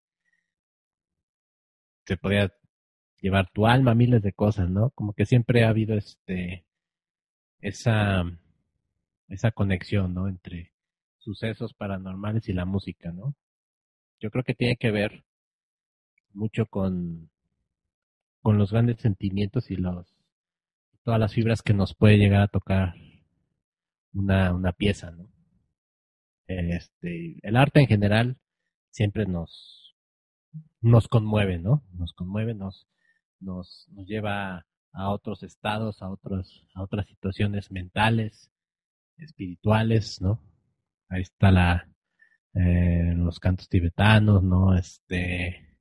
te podía llevar tu alma miles de cosas, ¿no? Como que siempre ha habido este esa esa conexión, ¿no? Entre sucesos paranormales y la música, ¿no? Yo creo que tiene que ver mucho con, con los grandes sentimientos y los todas las fibras que nos puede llegar a tocar una, una pieza, ¿no? Este, el arte en general siempre nos, nos conmueve, ¿no? Nos conmueve, nos, nos, nos lleva a otros estados, a otros, a otras situaciones mentales, espirituales, ¿no? Ahí está la, eh, los cantos tibetanos, ¿no? Este,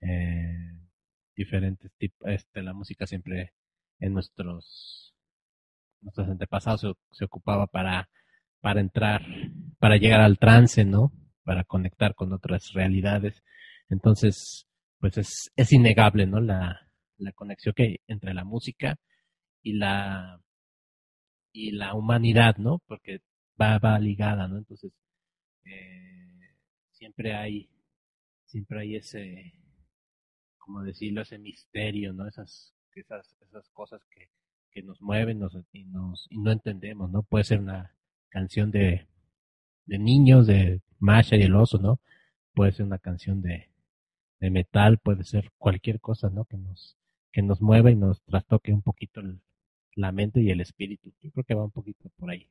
eh, diferentes tipos, este, la música siempre en nuestros, nuestros antepasados se, se, ocupaba para, para entrar, para llegar al trance, ¿no? Para conectar con otras realidades. Entonces, pues es, es innegable, ¿no? La, la conexión que hay entre la música y la, y la humanidad, ¿no? Porque va, va ligada, ¿no? Entonces, eh, siempre hay, siempre hay ese, como decirlo, ese misterio, ¿no? Esas, esas, esas cosas que, que nos mueven nos, y, nos, y no entendemos, ¿no? Puede ser una canción de, de niños, de Masha y el oso, ¿no? Puede ser una canción de, de metal, puede ser cualquier cosa, ¿no? Que nos, que nos mueva y nos trastoque un poquito el, la mente y el espíritu. Yo creo que va un poquito por ahí.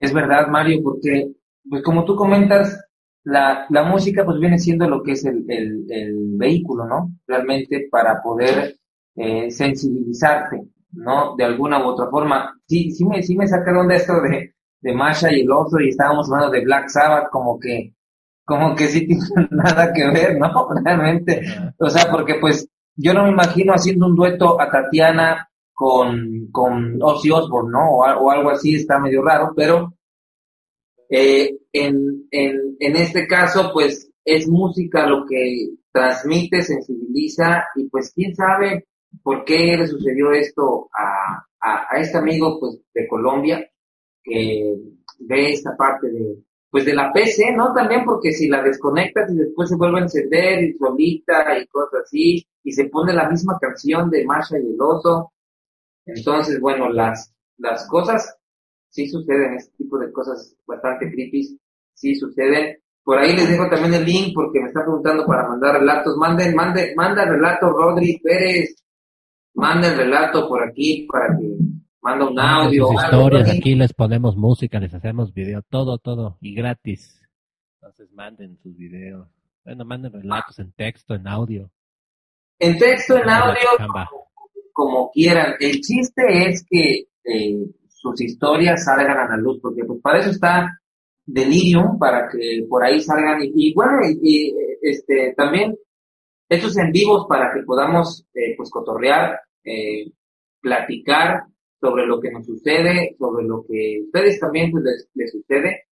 Es verdad, Mario, porque, pues como tú comentas, la, la música pues viene siendo lo que es el, el, el vehículo, ¿no? Realmente para poder eh, sensibilizarte, ¿no? De alguna u otra forma. Sí, sí me, sí me sacaron de esto de, de Masha y el oso y estábamos hablando de Black Sabbath, como que, como que sí tiene nada que ver, ¿no? Realmente. O sea, porque pues yo no me imagino haciendo un dueto a Tatiana con, con Ozzy Osbourne, ¿no? O, o, algo así, está medio raro, pero eh, en, en, en este caso, pues es música lo que transmite, sensibiliza y pues quién sabe por qué le sucedió esto a, a, este amigo pues de Colombia que ve esta parte de pues de la PC, ¿no? También porque si la desconectas y después se vuelve a encender y solita y cosas así, y se pone la misma canción de Masha y el oso, entonces, bueno, las, las cosas sí suceden, este tipo de cosas bastante creepy, sí suceden. Por ahí les dejo también el link porque me están preguntando para mandar relatos. Manden, manden, manda relato Rodri Pérez, manda el relato por aquí para que manda un audio. Sus historias, aquí les ponemos música, les hacemos video, todo, todo, y gratis. Entonces manden sus videos. Bueno, manden relatos en texto, en audio. En texto, en audio, como quieran. El chiste es que eh, sus historias salgan a la luz, porque pues para eso está Delirium, para que por ahí salgan. Y, y bueno, y, este también estos en vivos para que podamos eh, pues cotorrear, eh, platicar sobre lo que nos sucede, sobre lo que ustedes también pues, les, sucede.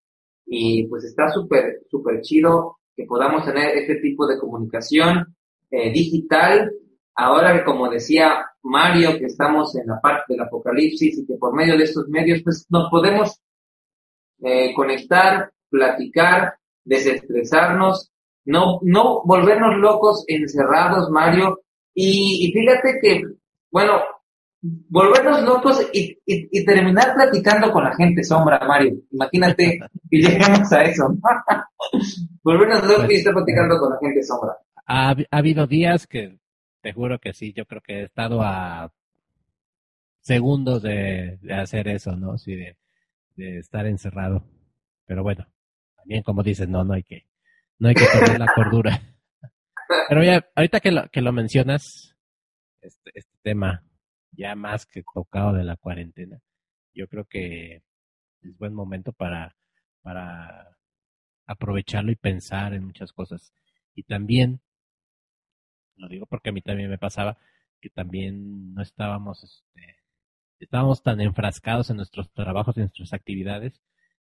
Y pues está súper, súper chido que podamos tener este tipo de comunicación eh, digital. Ahora que como decía Mario, que estamos en la parte del apocalipsis y que por medio de estos medios pues nos podemos eh, conectar, platicar, desestresarnos, no, no volvernos locos encerrados, Mario. Y, y fíjate que, bueno, volvernos locos y, y, terminar platicando con la gente sombra, Mario. Imagínate que lleguemos a eso. volvernos locos y estar platicando con la gente sombra. Ha, ha, habido días que, te juro que sí, yo creo que he estado a segundos de, de hacer eso, ¿no? Sí, de, de, estar encerrado. Pero bueno, también como dices, no, no hay que, no hay que perder la cordura. Pero ya, ahorita que lo, que lo mencionas, este, este tema, ya más que tocado de la cuarentena, yo creo que es buen momento para, para aprovecharlo y pensar en muchas cosas. Y también, lo digo porque a mí también me pasaba, que también no estábamos, este, estábamos tan enfrascados en nuestros trabajos, en nuestras actividades,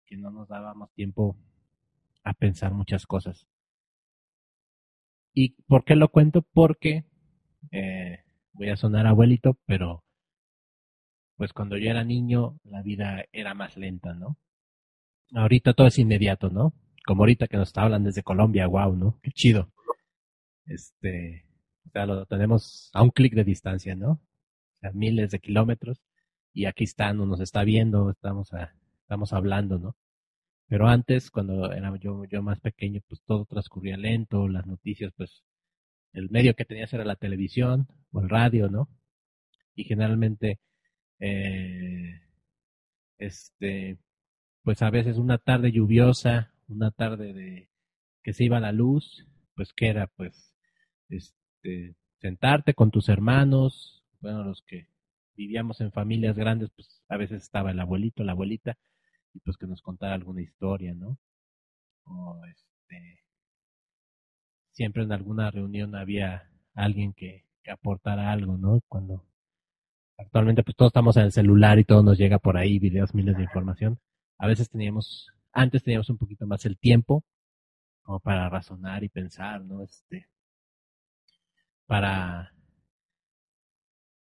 que no nos dábamos tiempo a pensar muchas cosas. ¿Y por qué lo cuento? Porque eh, voy a sonar abuelito, pero pues cuando yo era niño la vida era más lenta, ¿no? Ahorita todo es inmediato, ¿no? Como ahorita que nos hablan desde Colombia, wow, ¿no? Qué chido. Este, o sea, lo tenemos a un clic de distancia, ¿no? Sea, miles de kilómetros y aquí están, nos está viendo, estamos a, estamos hablando, ¿no? Pero antes, cuando era yo, yo más pequeño, pues todo transcurría lento, las noticias pues el medio que tenías era la televisión o el radio, ¿no? Y generalmente, eh, este, pues a veces una tarde lluviosa, una tarde de que se iba la luz, pues que era pues, este, sentarte con tus hermanos, bueno, los que vivíamos en familias grandes, pues a veces estaba el abuelito, la abuelita, y pues que nos contara alguna historia, ¿no? O este, siempre en alguna reunión había alguien que, que aportara algo, ¿no? Cuando actualmente pues todos estamos en el celular y todo nos llega por ahí, videos, miles de información. A veces teníamos, antes teníamos un poquito más el tiempo como para razonar y pensar, ¿no? Este, para,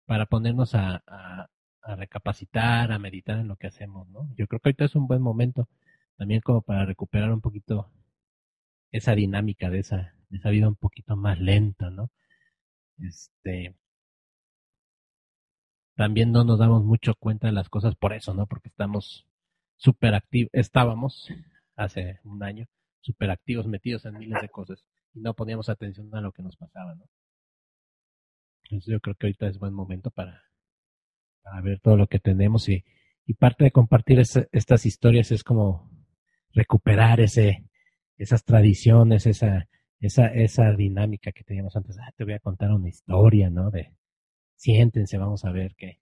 para ponernos a, a, a recapacitar, a meditar en lo que hacemos, ¿no? Yo creo que ahorita es un buen momento también como para recuperar un poquito esa dinámica de esa, de esa vida un poquito más lenta, ¿no? Este, también no nos damos mucho cuenta de las cosas por eso, ¿no? Porque estamos súper activos, estábamos hace un año súper activos, metidos en miles de cosas y no poníamos atención a lo que nos pasaba, ¿no? Entonces yo creo que ahorita es buen momento para, para ver todo lo que tenemos y, y parte de compartir es, estas historias es como recuperar ese, esas tradiciones, esa, esa, esa dinámica que teníamos antes. Ah, te voy a contar una historia, ¿no? De siéntense, vamos a ver que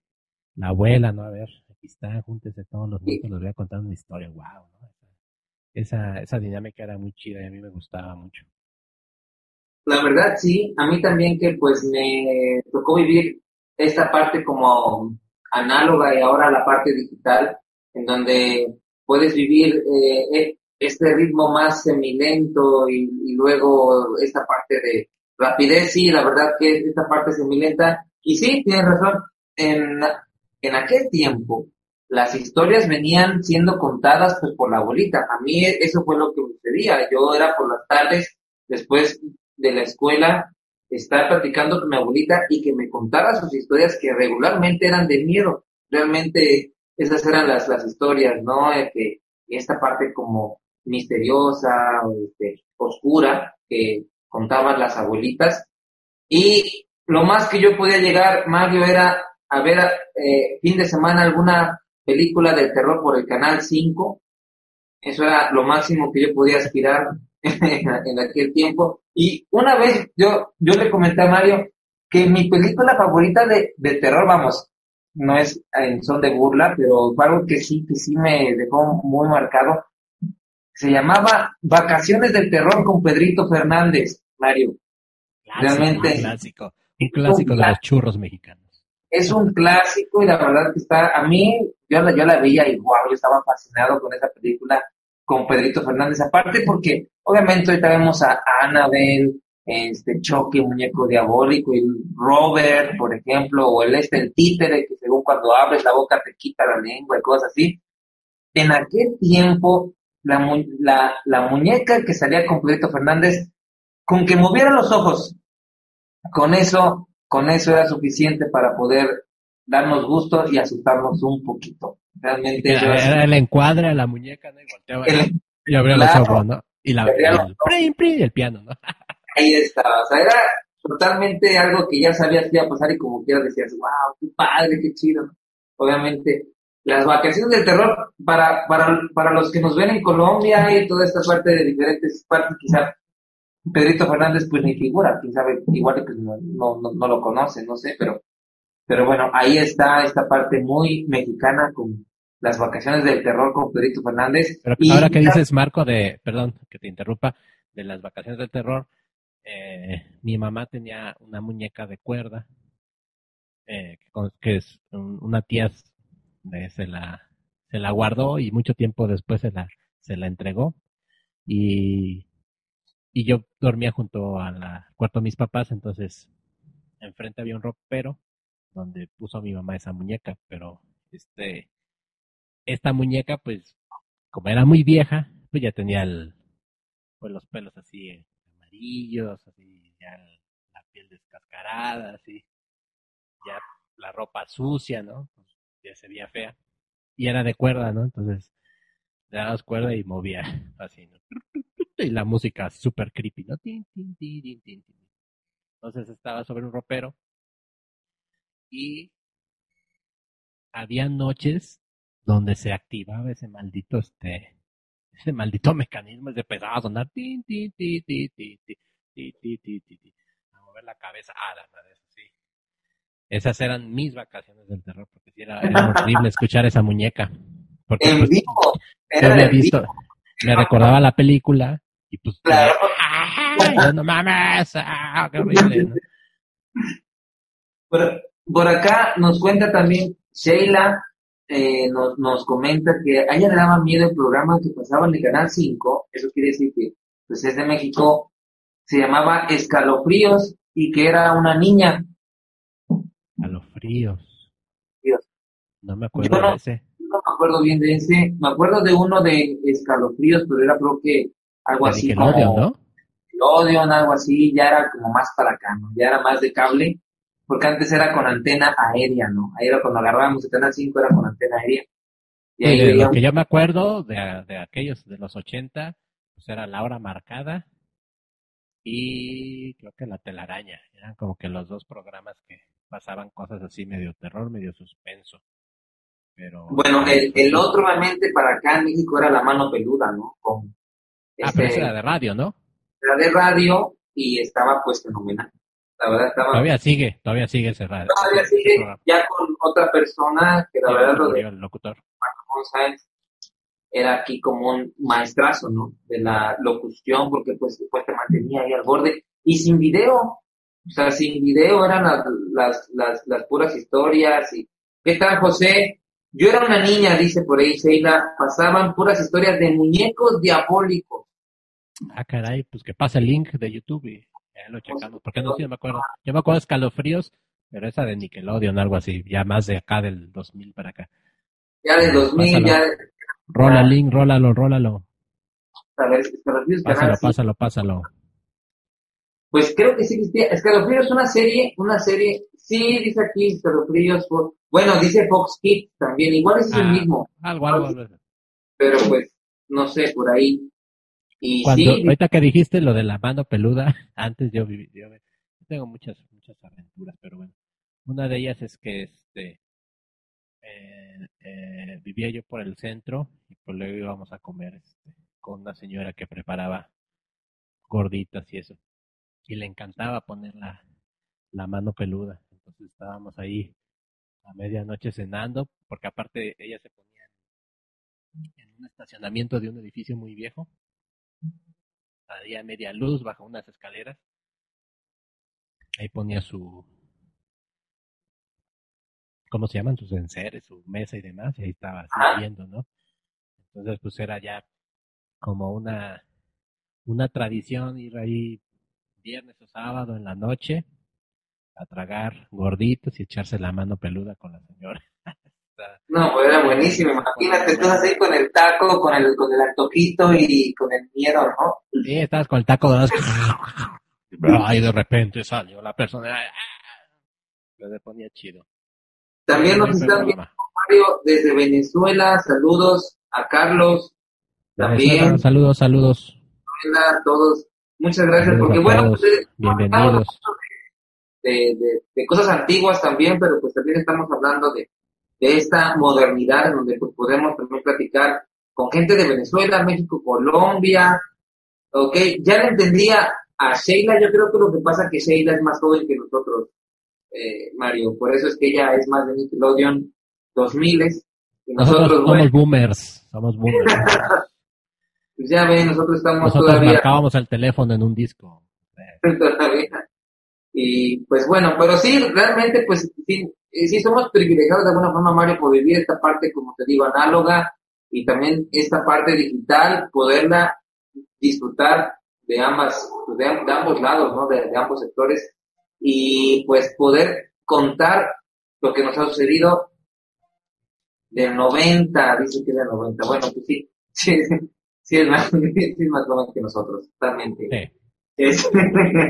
la abuela, ¿no? A ver, aquí están, júntense todos los nietos, les voy a contar una historia, wow, ¿no? Esa, esa dinámica era muy chida y a mí me gustaba mucho. La verdad, sí, a mí también que pues me tocó vivir esta parte como análoga y ahora la parte digital, en donde puedes vivir eh, este ritmo más semilento y, y, luego esta parte de rapidez, sí, la verdad que esta parte semilenta, y sí, tienes razón, en, en aquel tiempo las historias venían siendo contadas pues por la abuelita, a mí eso fue lo que sucedía, yo era por las tardes, después de la escuela, estar platicando con mi abuelita y que me contara sus historias que regularmente eran de miedo, realmente esas eran las, las historias, ¿no? Eh, que esta parte como misteriosa, este, oscura, que contaban las abuelitas. Y lo más que yo podía llegar, Mario, era a ver eh, fin de semana alguna película de terror por el canal 5. Eso era lo máximo que yo podía aspirar en aquel tiempo. Y una vez yo, yo le comenté a Mario que mi película favorita de, de terror, vamos, no es en son de burla, pero fue algo que sí, que sí me dejó muy marcado. Se llamaba Vacaciones del Terror con Pedrito Fernández, Mario. Clásico, Realmente. Un clásico, un clásico de los churros mexicanos. Es un clásico y la verdad que está, a mí, yo la, yo la veía y wow, yo estaba fascinado con esa película con Pedrito Fernández, aparte porque obviamente ahorita vemos a Annabelle, este Choque, muñeco diabólico, y Robert, por ejemplo, o el este, el títere, que según cuando abres la boca te quita la lengua y cosas así. En aquel tiempo, la, la, la muñeca que salía con Pedrito Fernández, con que moviera los ojos, con eso, con eso era suficiente para poder darnos gusto y asustarnos un poquito. Realmente era, era el encuadre la muñeca, ¿no? Y volteaba el, y abría claro, los ojos, ¿no? Y la, el, prim, prim, el piano, ¿no? ahí estaba. O sea, era totalmente algo que ya sabías que iba a pasar y como quieras decías, wow, qué padre, qué chido. Obviamente, las vacaciones del terror, para, para, para los que nos ven en Colombia y toda esta parte de diferentes partes, quizá Pedrito Fernández pues ni figura, quién sabe, igual que no, no, no, lo conoce, no sé, pero, pero bueno, ahí está esta parte muy mexicana con las vacaciones del terror con Pedrito Fernández. Pero y, ahora que dices, Marco, de, perdón, que te interrumpa, de las vacaciones del terror, eh, mi mamá tenía una muñeca de cuerda eh, que, es una tía se la se la guardó y mucho tiempo después se la se la entregó y y yo dormía junto al cuarto de mis papás entonces enfrente había un ropero donde puso a mi mamá esa muñeca pero este esta muñeca pues como era muy vieja pues ya tenía el pues los pelos así amarillos, así ya la piel descascarada, así, ya la ropa sucia, ¿no? Pues ya se veía fea. Y era de cuerda, ¿no? Entonces, le dabas cuerda y movía así. Y la música súper creepy, ¿no? Entonces estaba sobre un ropero y había noches donde se activaba ese maldito este ese maldito mecanismo de empezaba a sonar tin, tin, tin, tin, tin, tin, tin, tin, tin, tin, a mover la cabeza a la madre sí esas eran mis vacaciones del terror porque sí era, era horrible escuchar esa muñeca porque En pues, vivo. yo había visto vivo. me recordaba la película y pues Claro. ¡ay! no mames ah, qué horrible por acá nos cuenta también Sheila, eh, nos, nos comenta que a ella le daba miedo el programa que pasaba en el Canal 5, eso quiere decir que pues es de México, se llamaba Escalofríos y que era una niña. a los fríos Dios. no me acuerdo Yo no- de ese No me acuerdo bien de ese, me acuerdo de uno de Escalofríos, pero era creo que algo de así como ¿no? Nickelodeon, algo así, ya era como más para acá, ¿no? Ya era más de cable, porque antes era con antena aérea, ¿no? Ahí era cuando agarrábamos el Canal 5 era con antena aérea. Y ahí de lo que yo me acuerdo de, de aquellos de los 80, pues era la hora marcada y creo que la telaraña. Eran como que los dos programas que pasaban cosas así medio terror, medio suspenso. Pero bueno, el, el otro obviamente para acá en México era la mano peluda, ¿no? Con Ah, pero este, ese era de radio, ¿no? era de radio y estaba pues fenomenal. La verdad estaba, Todavía sigue, todavía sigue ese radio. todavía sigue ya con otra persona que la verdad lo de el locutor. González era aquí como un maestrazo, ¿no? De la locución, porque pues después te mantenía ahí al borde y sin video. O sea, sin video eran las, las, las, las puras historias y ¿qué tal José? Yo era una niña, dice por ahí Sheila, pasaban puras historias de muñecos diabólicos. Ah, caray, pues que pasa el link de YouTube y ya lo checamos. Porque no sé, me acuerdo. Yo me acuerdo de escalofríos, pero esa de Nickelodeon, algo así, ya más de acá del 2000 para acá. Ya de 2000, Pásalo. ya Rola el link, rólalo, rólalo. Pásalo, sí. pásalo, pásalo. Pues creo que sí existía. Escalofríos es una serie, una serie, sí, dice aquí Escalofríos, bueno, dice Fox Kids también, igual es el Ah. mismo, Algo, algo. algo. pero pues, no sé, por ahí. Y Cuando, sí, ahorita que dijiste lo de la mano peluda, antes yo viví, yo, yo tengo muchas, muchas aventuras, pero bueno, una de ellas es que este, eh, eh, vivía yo por el centro y pues luego íbamos a comer este, con una señora que preparaba gorditas y eso, y le encantaba poner la, la mano peluda, entonces estábamos ahí a medianoche cenando, porque aparte ella se ponía en un estacionamiento de un edificio muy viejo había media luz bajo unas escaleras. Ahí ponía su, ¿cómo se llaman? Sus enseres, su mesa y demás, y ahí estaba Ajá. sirviendo, ¿no? Entonces, pues era ya como una, una tradición ir ahí viernes o sábado en la noche a tragar gorditos y echarse la mano peluda con la señora. Está- no, pues era buenísimo, imagínate, entonces ahí con el taco, con el, con el antojito y con el miedo, ¿no? Sí, estabas con el taco de las... Ay, de repente salió la persona. Se ponía chido. También nos están viendo. Mario, desde Venezuela, saludos a Carlos, Venezuela, también, Saludos, saludos. a todos, muchas gracias, Saludos porque bueno, pues, Bienvenidos. de, de, de cosas antiguas también, pero pues también estamos hablando de, de esta modernidad en donde pues podemos también platicar con gente de Venezuela, México, Colombia, ok, ya le entendía a Sheila, yo creo que lo que pasa es que Sheila es más joven que nosotros, eh, Mario, por eso es que ella es más de Nickelodeon 2000 y Nosotros nosotros, somos bueno, boomers. Somos boomers. pues ya ven, nosotros estamos Nosotros todavía marcábamos el teléfono en un disco. todavía. Y pues bueno, pero sí, realmente pues sí, eh, sí somos privilegiados de alguna forma, Mario, por vivir esta parte, como te digo, análoga y también esta parte digital, poderla disfrutar de ambas, de, de ambos lados, ¿no? De, de ambos sectores y pues poder contar lo que nos ha sucedido del 90, dice que del 90, bueno, pues sí, sí, sí es más, sí es más joven que nosotros, totalmente. Sí, Es-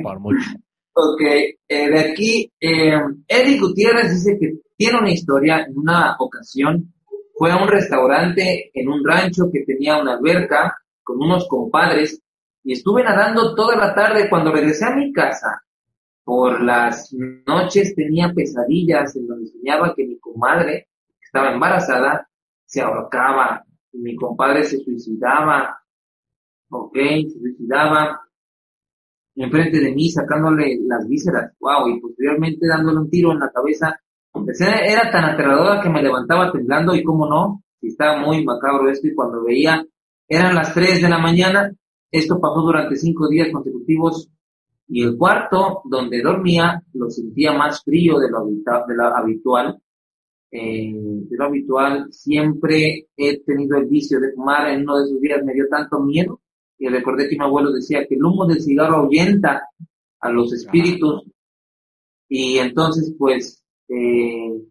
por mucho. Ok, eh, de aquí, eh, Eric Gutiérrez dice que tiene una historia. En una ocasión fue a un restaurante en un rancho que tenía una alberca con unos compadres y estuve nadando toda la tarde. Cuando regresé a mi casa, por las noches tenía pesadillas en donde soñaba que mi comadre, que estaba embarazada, se ahorcaba y mi compadre se suicidaba, ok, se suicidaba enfrente de mí sacándole las vísceras, wow, y posteriormente dándole un tiro en la cabeza. Era tan aterradora que me levantaba temblando y cómo no, estaba muy macabro esto y cuando veía, eran las 3 de la mañana, esto pasó durante cinco días consecutivos y el cuarto donde dormía lo sentía más frío de lo, de lo habitual. Eh, de lo habitual, siempre he tenido el vicio de fumar, en uno de esos días me dio tanto miedo y recordé que mi abuelo decía que el humo del cigarro ahuyenta a los espíritus. Y entonces pues eh,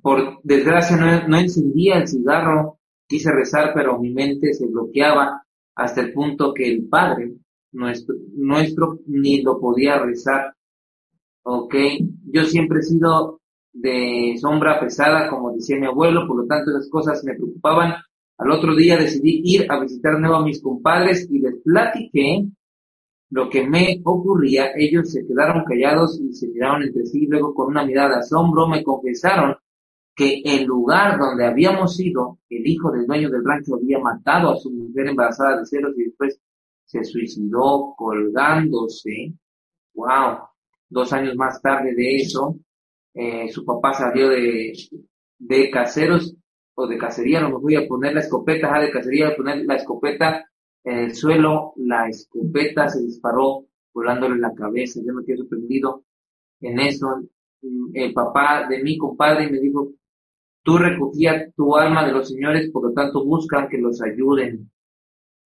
por desgracia no, no, encendía el cigarro, quise rezar pero mi mente se bloqueaba hasta el punto que el Padre nuestro, nuestro ni lo podía rezar. Ok, yo siempre he sido de sombra pesada, como decía mi abuelo, por lo tanto esas cosas me preocupaban al otro día decidí ir a visitar nuevo a mis compadres y les platiqué lo que me ocurría. Ellos se quedaron callados y se miraron entre sí. Luego, con una mirada de asombro, me confesaron que el lugar donde habíamos ido, el hijo del dueño del rancho había matado a su mujer embarazada de celos y después se suicidó colgándose. Wow. Dos años más tarde de eso, eh, su papá salió de, de caseros o de cacería, no me voy a poner la escopeta, de cacería, a poner la escopeta en el suelo, la escopeta se disparó volándole la cabeza, yo me quedé sorprendido en eso. El papá de mi compadre me dijo, tú recogías tu alma de los señores, por lo tanto buscan que los ayuden.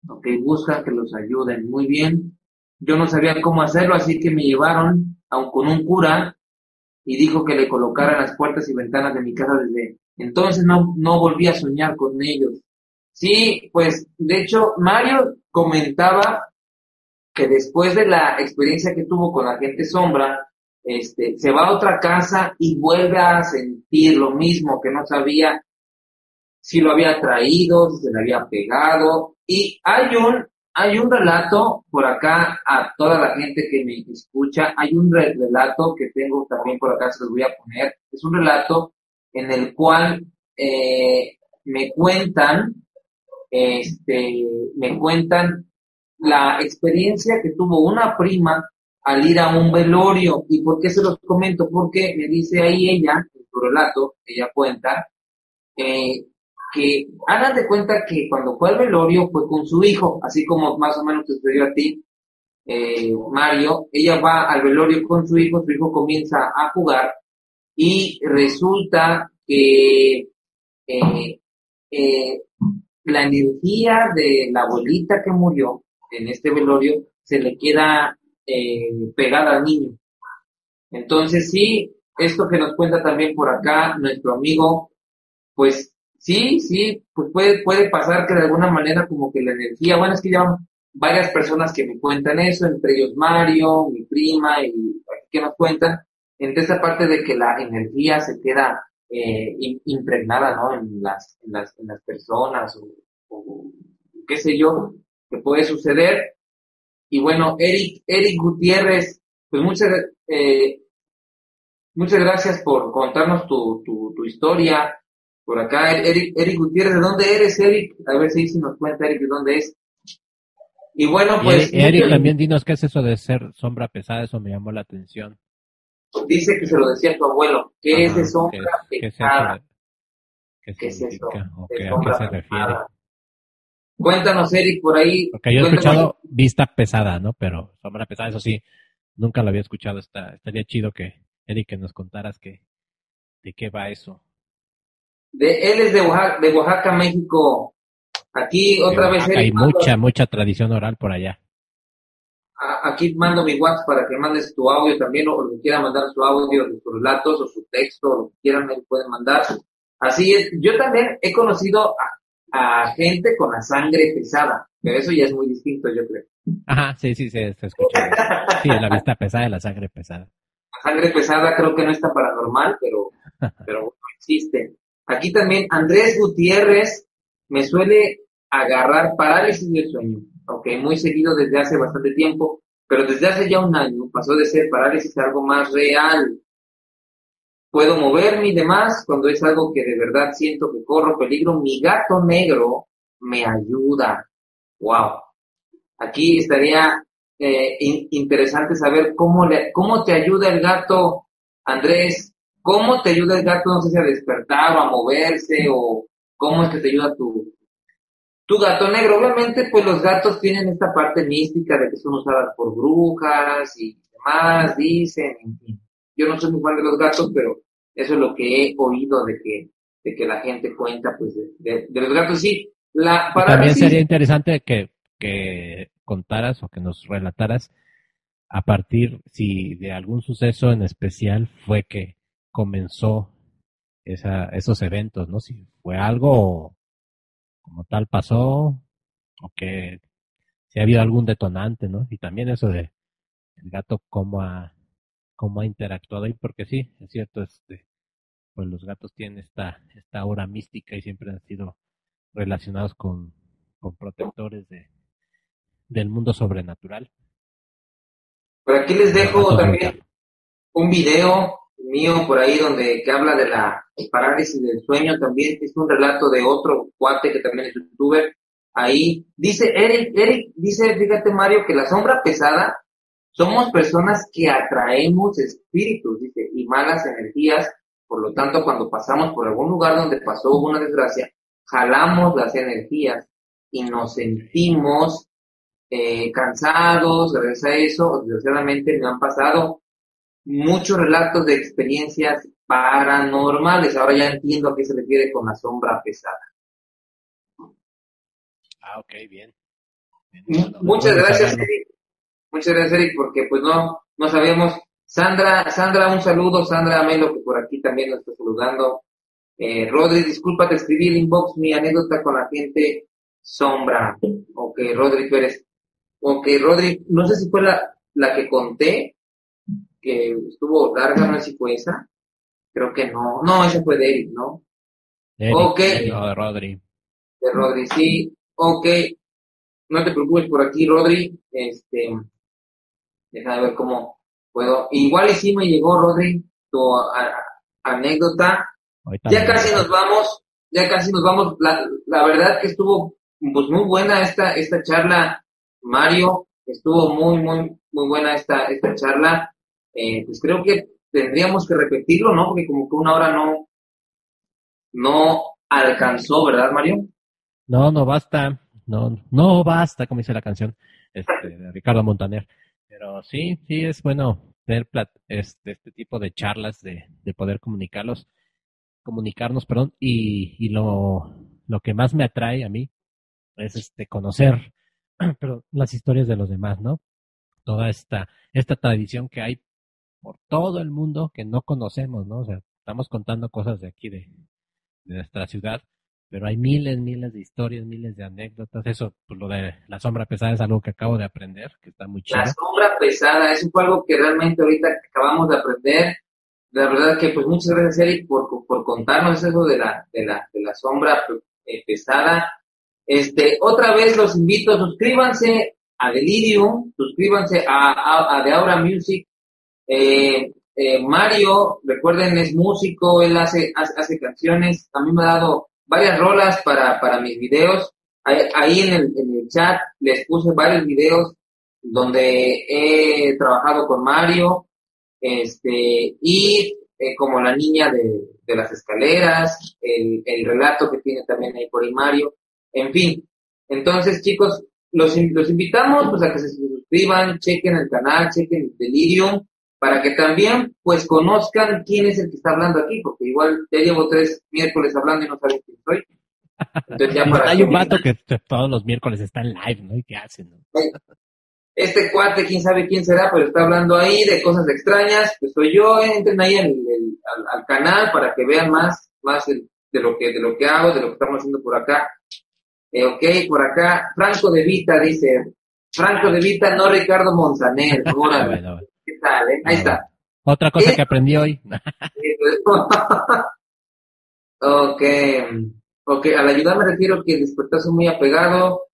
Ok, buscan que los ayuden. Muy bien. Yo no sabía cómo hacerlo, así que me llevaron aun con un cura y dijo que le colocara las puertas y ventanas de mi casa desde entonces no, no volví a soñar con ellos. Sí, pues de hecho Mario comentaba que después de la experiencia que tuvo con la gente sombra, este, se va a otra casa y vuelve a sentir lo mismo, que no sabía si lo había traído, si se le había pegado. Y hay un, hay un relato por acá a toda la gente que me escucha, hay un relato que tengo también por acá, se los voy a poner. Es un relato en el cual eh, me cuentan, este, me cuentan la experiencia que tuvo una prima al ir a un velorio. ¿Y por qué se los comento? Porque me dice ahí ella, en su relato, ella cuenta, eh, que hagan de cuenta que cuando fue al velorio fue con su hijo, así como más o menos te sucedió a ti, eh, Mario, ella va al velorio con su hijo, su hijo comienza a jugar y resulta que eh, eh, la energía de la abuelita que murió en este velorio se le queda eh, pegada al niño. Entonces sí, esto que nos cuenta también por acá nuestro amigo, pues sí, sí, pues puede, puede pasar que de alguna manera como que la energía, bueno, es que ya varias personas que me cuentan eso, entre ellos Mario, mi prima y que nos cuentan, entre esa parte de que la energía se queda eh, impregnada ¿no? en, las, en, las, en las personas o, qué sé yo, que puede suceder. Y bueno, Eric, Eric Gutiérrez, pues muchas, eh, muchas gracias por contarnos tu, tu, tu historia. Por acá, Eric, Eric Gutiérrez, ¿de dónde eres, Eric? A ver si, si nos cuenta Eric de dónde es. Y bueno, pues... Eric, también dinos qué es eso de ser sombra pesada, eso me llamó la atención dice que se lo decía tu abuelo. ¿Qué es de sombra pesada? ¿Qué, es eso? ¿A qué se refiere? Cuéntanos, Eric, por ahí. Porque yo he escuchado vista pesada, ¿no? Pero sombra pesada, eso sí, nunca lo había escuchado. Está, estaría chido que, Eric, que nos contaras que, de qué va eso. De, él es de Oaxaca, de Oaxaca México. Aquí otra vez. Eric, hay mucha, mucha tradición oral por allá aquí mando mi WhatsApp para que mandes tu audio también, o que quiera mandar su audio, sus relatos, o su texto, o lo que quieran, me pueden mandar. Así es, yo también he conocido a, gente con la sangre pesada, pero eso ya es muy distinto, yo creo. Ajá, sí, sí, se, escucha. Sí, la vista pesada y la sangre pesada. La sangre pesada creo que no está paranormal, pero, pero existe. Aquí también Andrés Gutiérrez me suele agarrar parálisis del sueño ok, muy seguido desde hace bastante tiempo. pero desde hace ya un año pasó de ser parálisis a algo más real. Puedo moverme y demás cuando es algo que de verdad siento que corro peligro. Mi gato negro me ayuda. Wow. Aquí estaría eh, interesante saber cómo, le, cómo te ayuda el gato, Andrés. ¿Cómo te ayuda el gato, no sé si a despertar o a moverse o cómo es que te ayuda tu, tu gato negro? Obviamente, pues los gatos tienen esta parte mística de que son usadas por brujas y demás, dicen, en fin. Yo no soy muy fan de los gatos, pero eso es lo que he oído de que, de que la gente cuenta, pues, de, los gatos. Sí, la También sería interesante que, que contaras o que nos relataras a partir si de algún suceso en especial fue que comenzó esa, esos eventos, ¿no? Si fue algo como tal pasó o que si ha habido algún detonante, ¿no? Y también eso de el gato cómo ha, cómo ha interactuado ahí, porque sí, es cierto, este, pues los gatos tienen esta, esta aura mística y siempre han sido relacionados con, con protectores de, del mundo sobrenatural. Por aquí les dejo también un video mío por ahí donde que habla de la parálisis del sueño también es un relato de otro cuate que también es youtuber. Ahí dice Eric Eric dice fíjate Mario que la sombra pesada somos personas que atraemos espíritus dice y malas energías. Por lo tanto cuando pasamos por algún lugar donde pasó una desgracia jalamos las energías y nos sentimos eh, cansados, gracias a eso, desgraciadamente me han pasado muchos relatos de experiencias paranormales. Ahora ya entiendo a qué se refiere con la sombra pesada. Ah, ok, bien. Muchas gracias, Eric. Muchas gracias, Eric, porque pues no, no sabemos. Sandra, Sandra, un saludo. Sandra Melo, que por aquí también nos está saludando. Eh, Rodri, disculpa, te escribí el inbox mi anécdota con la gente sombra. Ok, Rodri Pérez. Ok, Rodri, no sé si fue la, la que conté, que estuvo larga, no sé si fue esa. Creo que no. No, esa fue de Eric, ¿no? ok. No, de Rodri. De Rodri, sí. Ok. No te preocupes por aquí, Rodri. Este, déjame ver cómo puedo. Igual y sí me llegó, Rodri, tu anécdota. Ya casi nos vamos, ya casi nos vamos. La, la verdad que estuvo pues muy buena esta, esta charla Mario, estuvo muy, muy, muy buena esta, esta charla. Eh, pues creo que tendríamos que repetirlo, ¿no? Porque como que una hora no, no alcanzó, ¿verdad, Mario? No, no basta, no, no basta, como dice la canción este, de Ricardo Montaner. Pero sí, sí es bueno tener este, este tipo de charlas, de, de poder comunicarlos, comunicarnos, perdón, y, y lo, lo que más me atrae a mí es este conocer pero las historias de los demás, ¿no? Toda esta, esta tradición que hay por todo el mundo que no conocemos, ¿no? O sea, estamos contando cosas de aquí, de, nuestra ciudad, pero hay miles, miles de historias, miles de anécdotas. Eso, pues lo de la sombra pesada es algo que acabo de aprender, que está muy chido. La sombra pesada, eso fue algo que realmente ahorita acabamos de aprender. La verdad que, pues muchas gracias, Eric, por, por contarnos eso de la, de la, de la sombra eh, pesada. Este, otra vez los invito, suscríbanse a Delirium, suscríbanse a, a, The Aura Music. Eh, eh, Mario, recuerden, es músico, él hace, hace, canciones, a mí me ha dado varias rolas para, para mis videos. Ahí, en, el, en el chat les puse varios videos donde he trabajado con Mario, este, y eh, como la niña de, de las escaleras, el, el, relato que tiene también ahí por ahí Mario. En fin, entonces chicos, los, los invitamos pues, a que se suscriban, chequen el canal, chequen el Delirium, para que también pues conozcan quién es el que está hablando aquí, porque igual ya llevo tres miércoles hablando y no saben quién soy. Entonces ya para Hay un vato que todos los miércoles está en live, ¿no? ¿Y qué hacen? Este cuate, quién sabe quién será, pero está hablando ahí de cosas extrañas, pues soy yo, entren ahí al, al, canal para que vean más, más de lo que, de lo que hago, de lo que estamos haciendo por acá. Eh, ok, por acá, Franco de Vita dice, Franco de Vita, no Ricardo Montaner. ¿Qué Eh? Ahí está. Otra cosa que aprendí hoy. ok, ok, al ayudar me refiero que el despertazo muy apegado.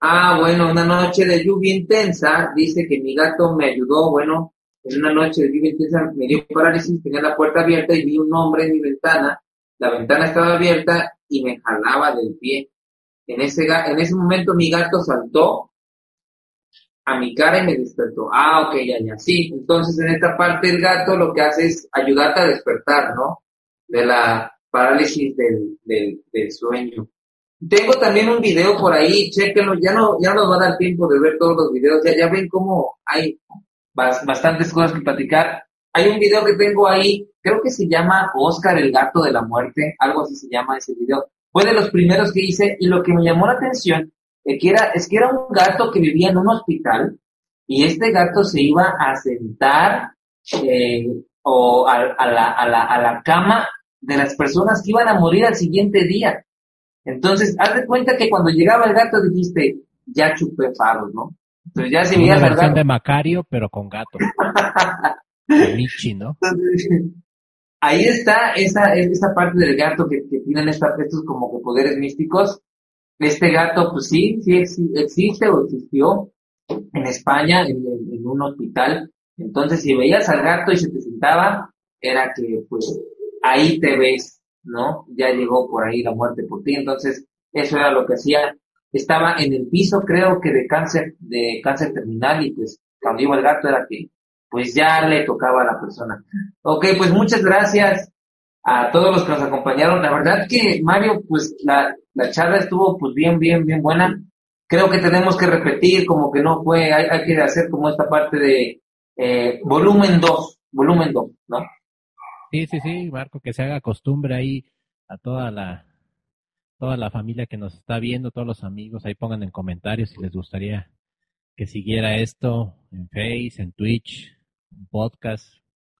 Ah, bueno, una noche de lluvia intensa, dice que mi gato me ayudó, bueno, en una noche de lluvia intensa me dio parálisis, tenía la puerta abierta y vi un hombre en mi ventana, la ventana estaba abierta y me jalaba del pie. En ese, en ese momento mi gato saltó a mi cara y me despertó. Ah, ok, ya, ya. Sí, entonces en esta parte el gato lo que hace es ayudarte a despertar, ¿no? De la parálisis del, del, del sueño. Tengo también un video por ahí, chequenlo, ya no, ya no nos va a dar tiempo de ver todos los videos, ya, ya ven cómo hay bastantes cosas que platicar. Hay un video que tengo ahí, creo que se llama Oscar el gato de la muerte, algo así se llama ese video. Fue de los primeros que hice y lo que me llamó la atención es que era, es que era un gato que vivía en un hospital y este gato se iba a sentar eh, o a, la, a, la, a la cama de las personas que iban a morir al siguiente día. Entonces, haz de cuenta que cuando llegaba el gato dijiste, ya chupé faros, ¿no? Entonces ya si veías al gato... de Macario, pero con gato. Michi, ¿no? ahí está esa, esa parte del gato que, tienen estos, estos como que poderes místicos. Este gato, pues sí, sí existe o existió en España, en, un hospital. Entonces, si veías al gato y se te sentaba, era que, pues, ahí te ves, ¿no? Ya llegó por ahí la muerte por ti. Entonces, eso era lo que hacía. Estaba en el piso, creo que de cáncer, de cáncer terminal y pues cuando iba el gato era que pues ya le tocaba a la persona. Ok, pues muchas gracias a todos los que nos acompañaron. La verdad que Mario, pues la, la charla estuvo pues bien, bien, bien buena. Creo que tenemos que repetir como que no fue, hay, hay que hacer como esta parte de eh, volumen 2, volumen 2, ¿no? Sí, sí, sí, Marco, que se haga costumbre ahí a toda la toda la familia que nos está viendo, todos los amigos, ahí pongan en comentarios si les gustaría que siguiera esto en Face, en Twitch, en podcast.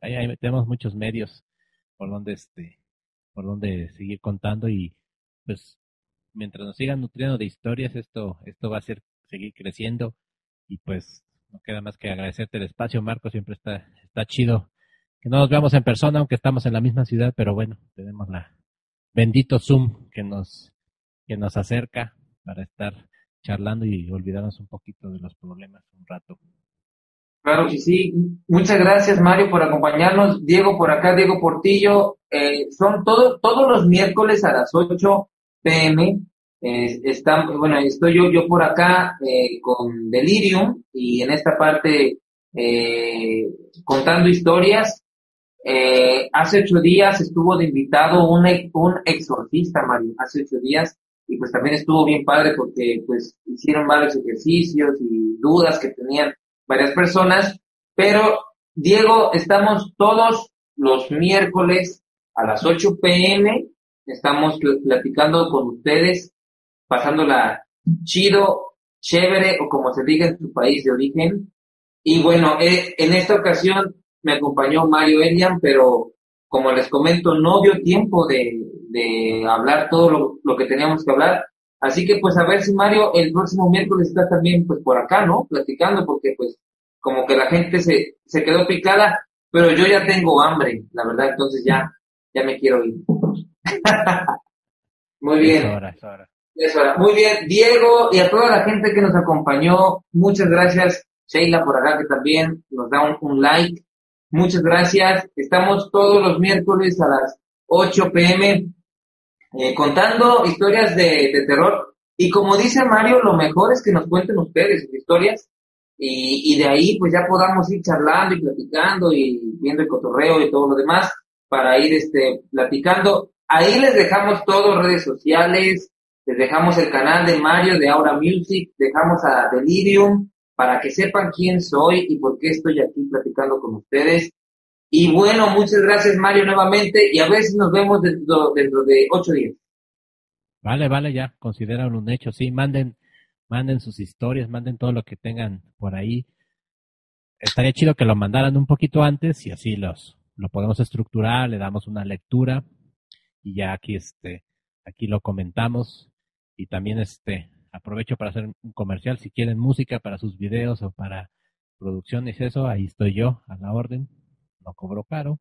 Ahí, tenemos muchos medios por donde este por donde seguir contando y pues mientras nos sigan nutriendo de historias esto esto va a ser seguir creciendo y pues no queda más que agradecerte el espacio Marco siempre está está chido que no nos veamos en persona, aunque estamos en la misma ciudad, pero bueno, tenemos la bendito Zoom que nos, que nos acerca para estar charlando y olvidarnos un poquito de los problemas un rato. Claro que sí. Muchas gracias, Mario, por acompañarnos. Diego por acá, Diego Portillo. Eh, son todos todos los miércoles a las 8 pm. Eh, bueno, estoy yo, yo por acá eh, con Delirium y en esta parte eh, contando historias. Eh, hace ocho días estuvo de invitado un, un exorcista, Mario, hace ocho días, y pues también estuvo bien padre porque pues hicieron varios ejercicios y dudas que tenían varias personas, pero Diego, estamos todos los miércoles a las 8 pm, estamos platicando con ustedes, pasándola chido, chévere o como se diga en su país de origen. Y bueno, eh, en esta ocasión me acompañó Mario Elian, pero como les comento, no dio tiempo de, de hablar todo lo, que teníamos que hablar. Así que pues a ver si Mario el próximo miércoles está también pues por acá, ¿no? Platicando, porque pues como que la gente se, se quedó picada, pero yo ya tengo hambre, la verdad, entonces ya, ya me quiero ir. Muy bien. Es hora, Muy bien, Diego y a toda la gente que nos acompañó, muchas gracias. Sheila por acá que también nos da un like. Muchas gracias. Estamos todos los miércoles a las 8 pm eh, contando historias de, terror. Y como dice Mario, lo mejor es que nos cuenten ustedes sus historias y, y, de ahí pues ya podamos ir charlando y platicando y viendo el cotorreo y todo lo demás para ir este platicando. Ahí les dejamos todo, redes sociales, les dejamos el canal de Mario de Aura Music, dejamos a Delirium, para que sepan quién soy y por qué estoy aquí platicando con ustedes. Y bueno, muchas gracias Mario nuevamente y a ver si nos vemos dentro, de ocho días. Vale, vale, ya, consideran un hecho, sí, manden, manden sus historias, manden todo lo que tengan por ahí. Estaría chido que lo mandaran un poquito antes y así los, lo podemos estructurar, le damos una lectura y ya aquí este, aquí lo comentamos y también este, aprovecho para hacer un comercial. Si quieren música para sus videos o para producciones, eso, ahí estoy yo a la orden. No cobro caro.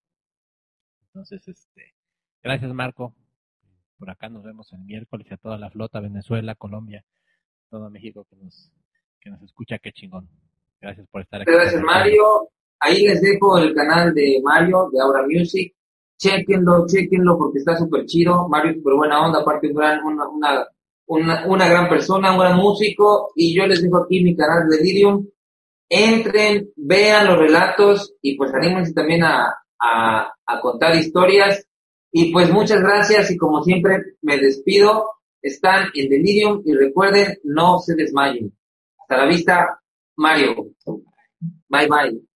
Entonces, este, gracias Marco. Por acá nos vemos el miércoles y a toda la flota, Venezuela, Colombia, todo México que nos, que nos escucha, qué chingón. Gracias por estar aquí. Gracias, Mario. Ahí les dejo el canal de Mario, de Aura Music. Chequenlo, chequenlo porque está súper chido. Mario es súper buena onda, aparte gran, una, una, una, una gran persona, un gran músico. Y yo les dejo aquí mi canal de Delirium. Entren, vean los relatos y pues anímense también a, a, a contar historias. Y pues muchas gracias y como siempre me despido. Están en Delirium y recuerden, no se desmayen. Hasta la vista, Mario. Bye bye.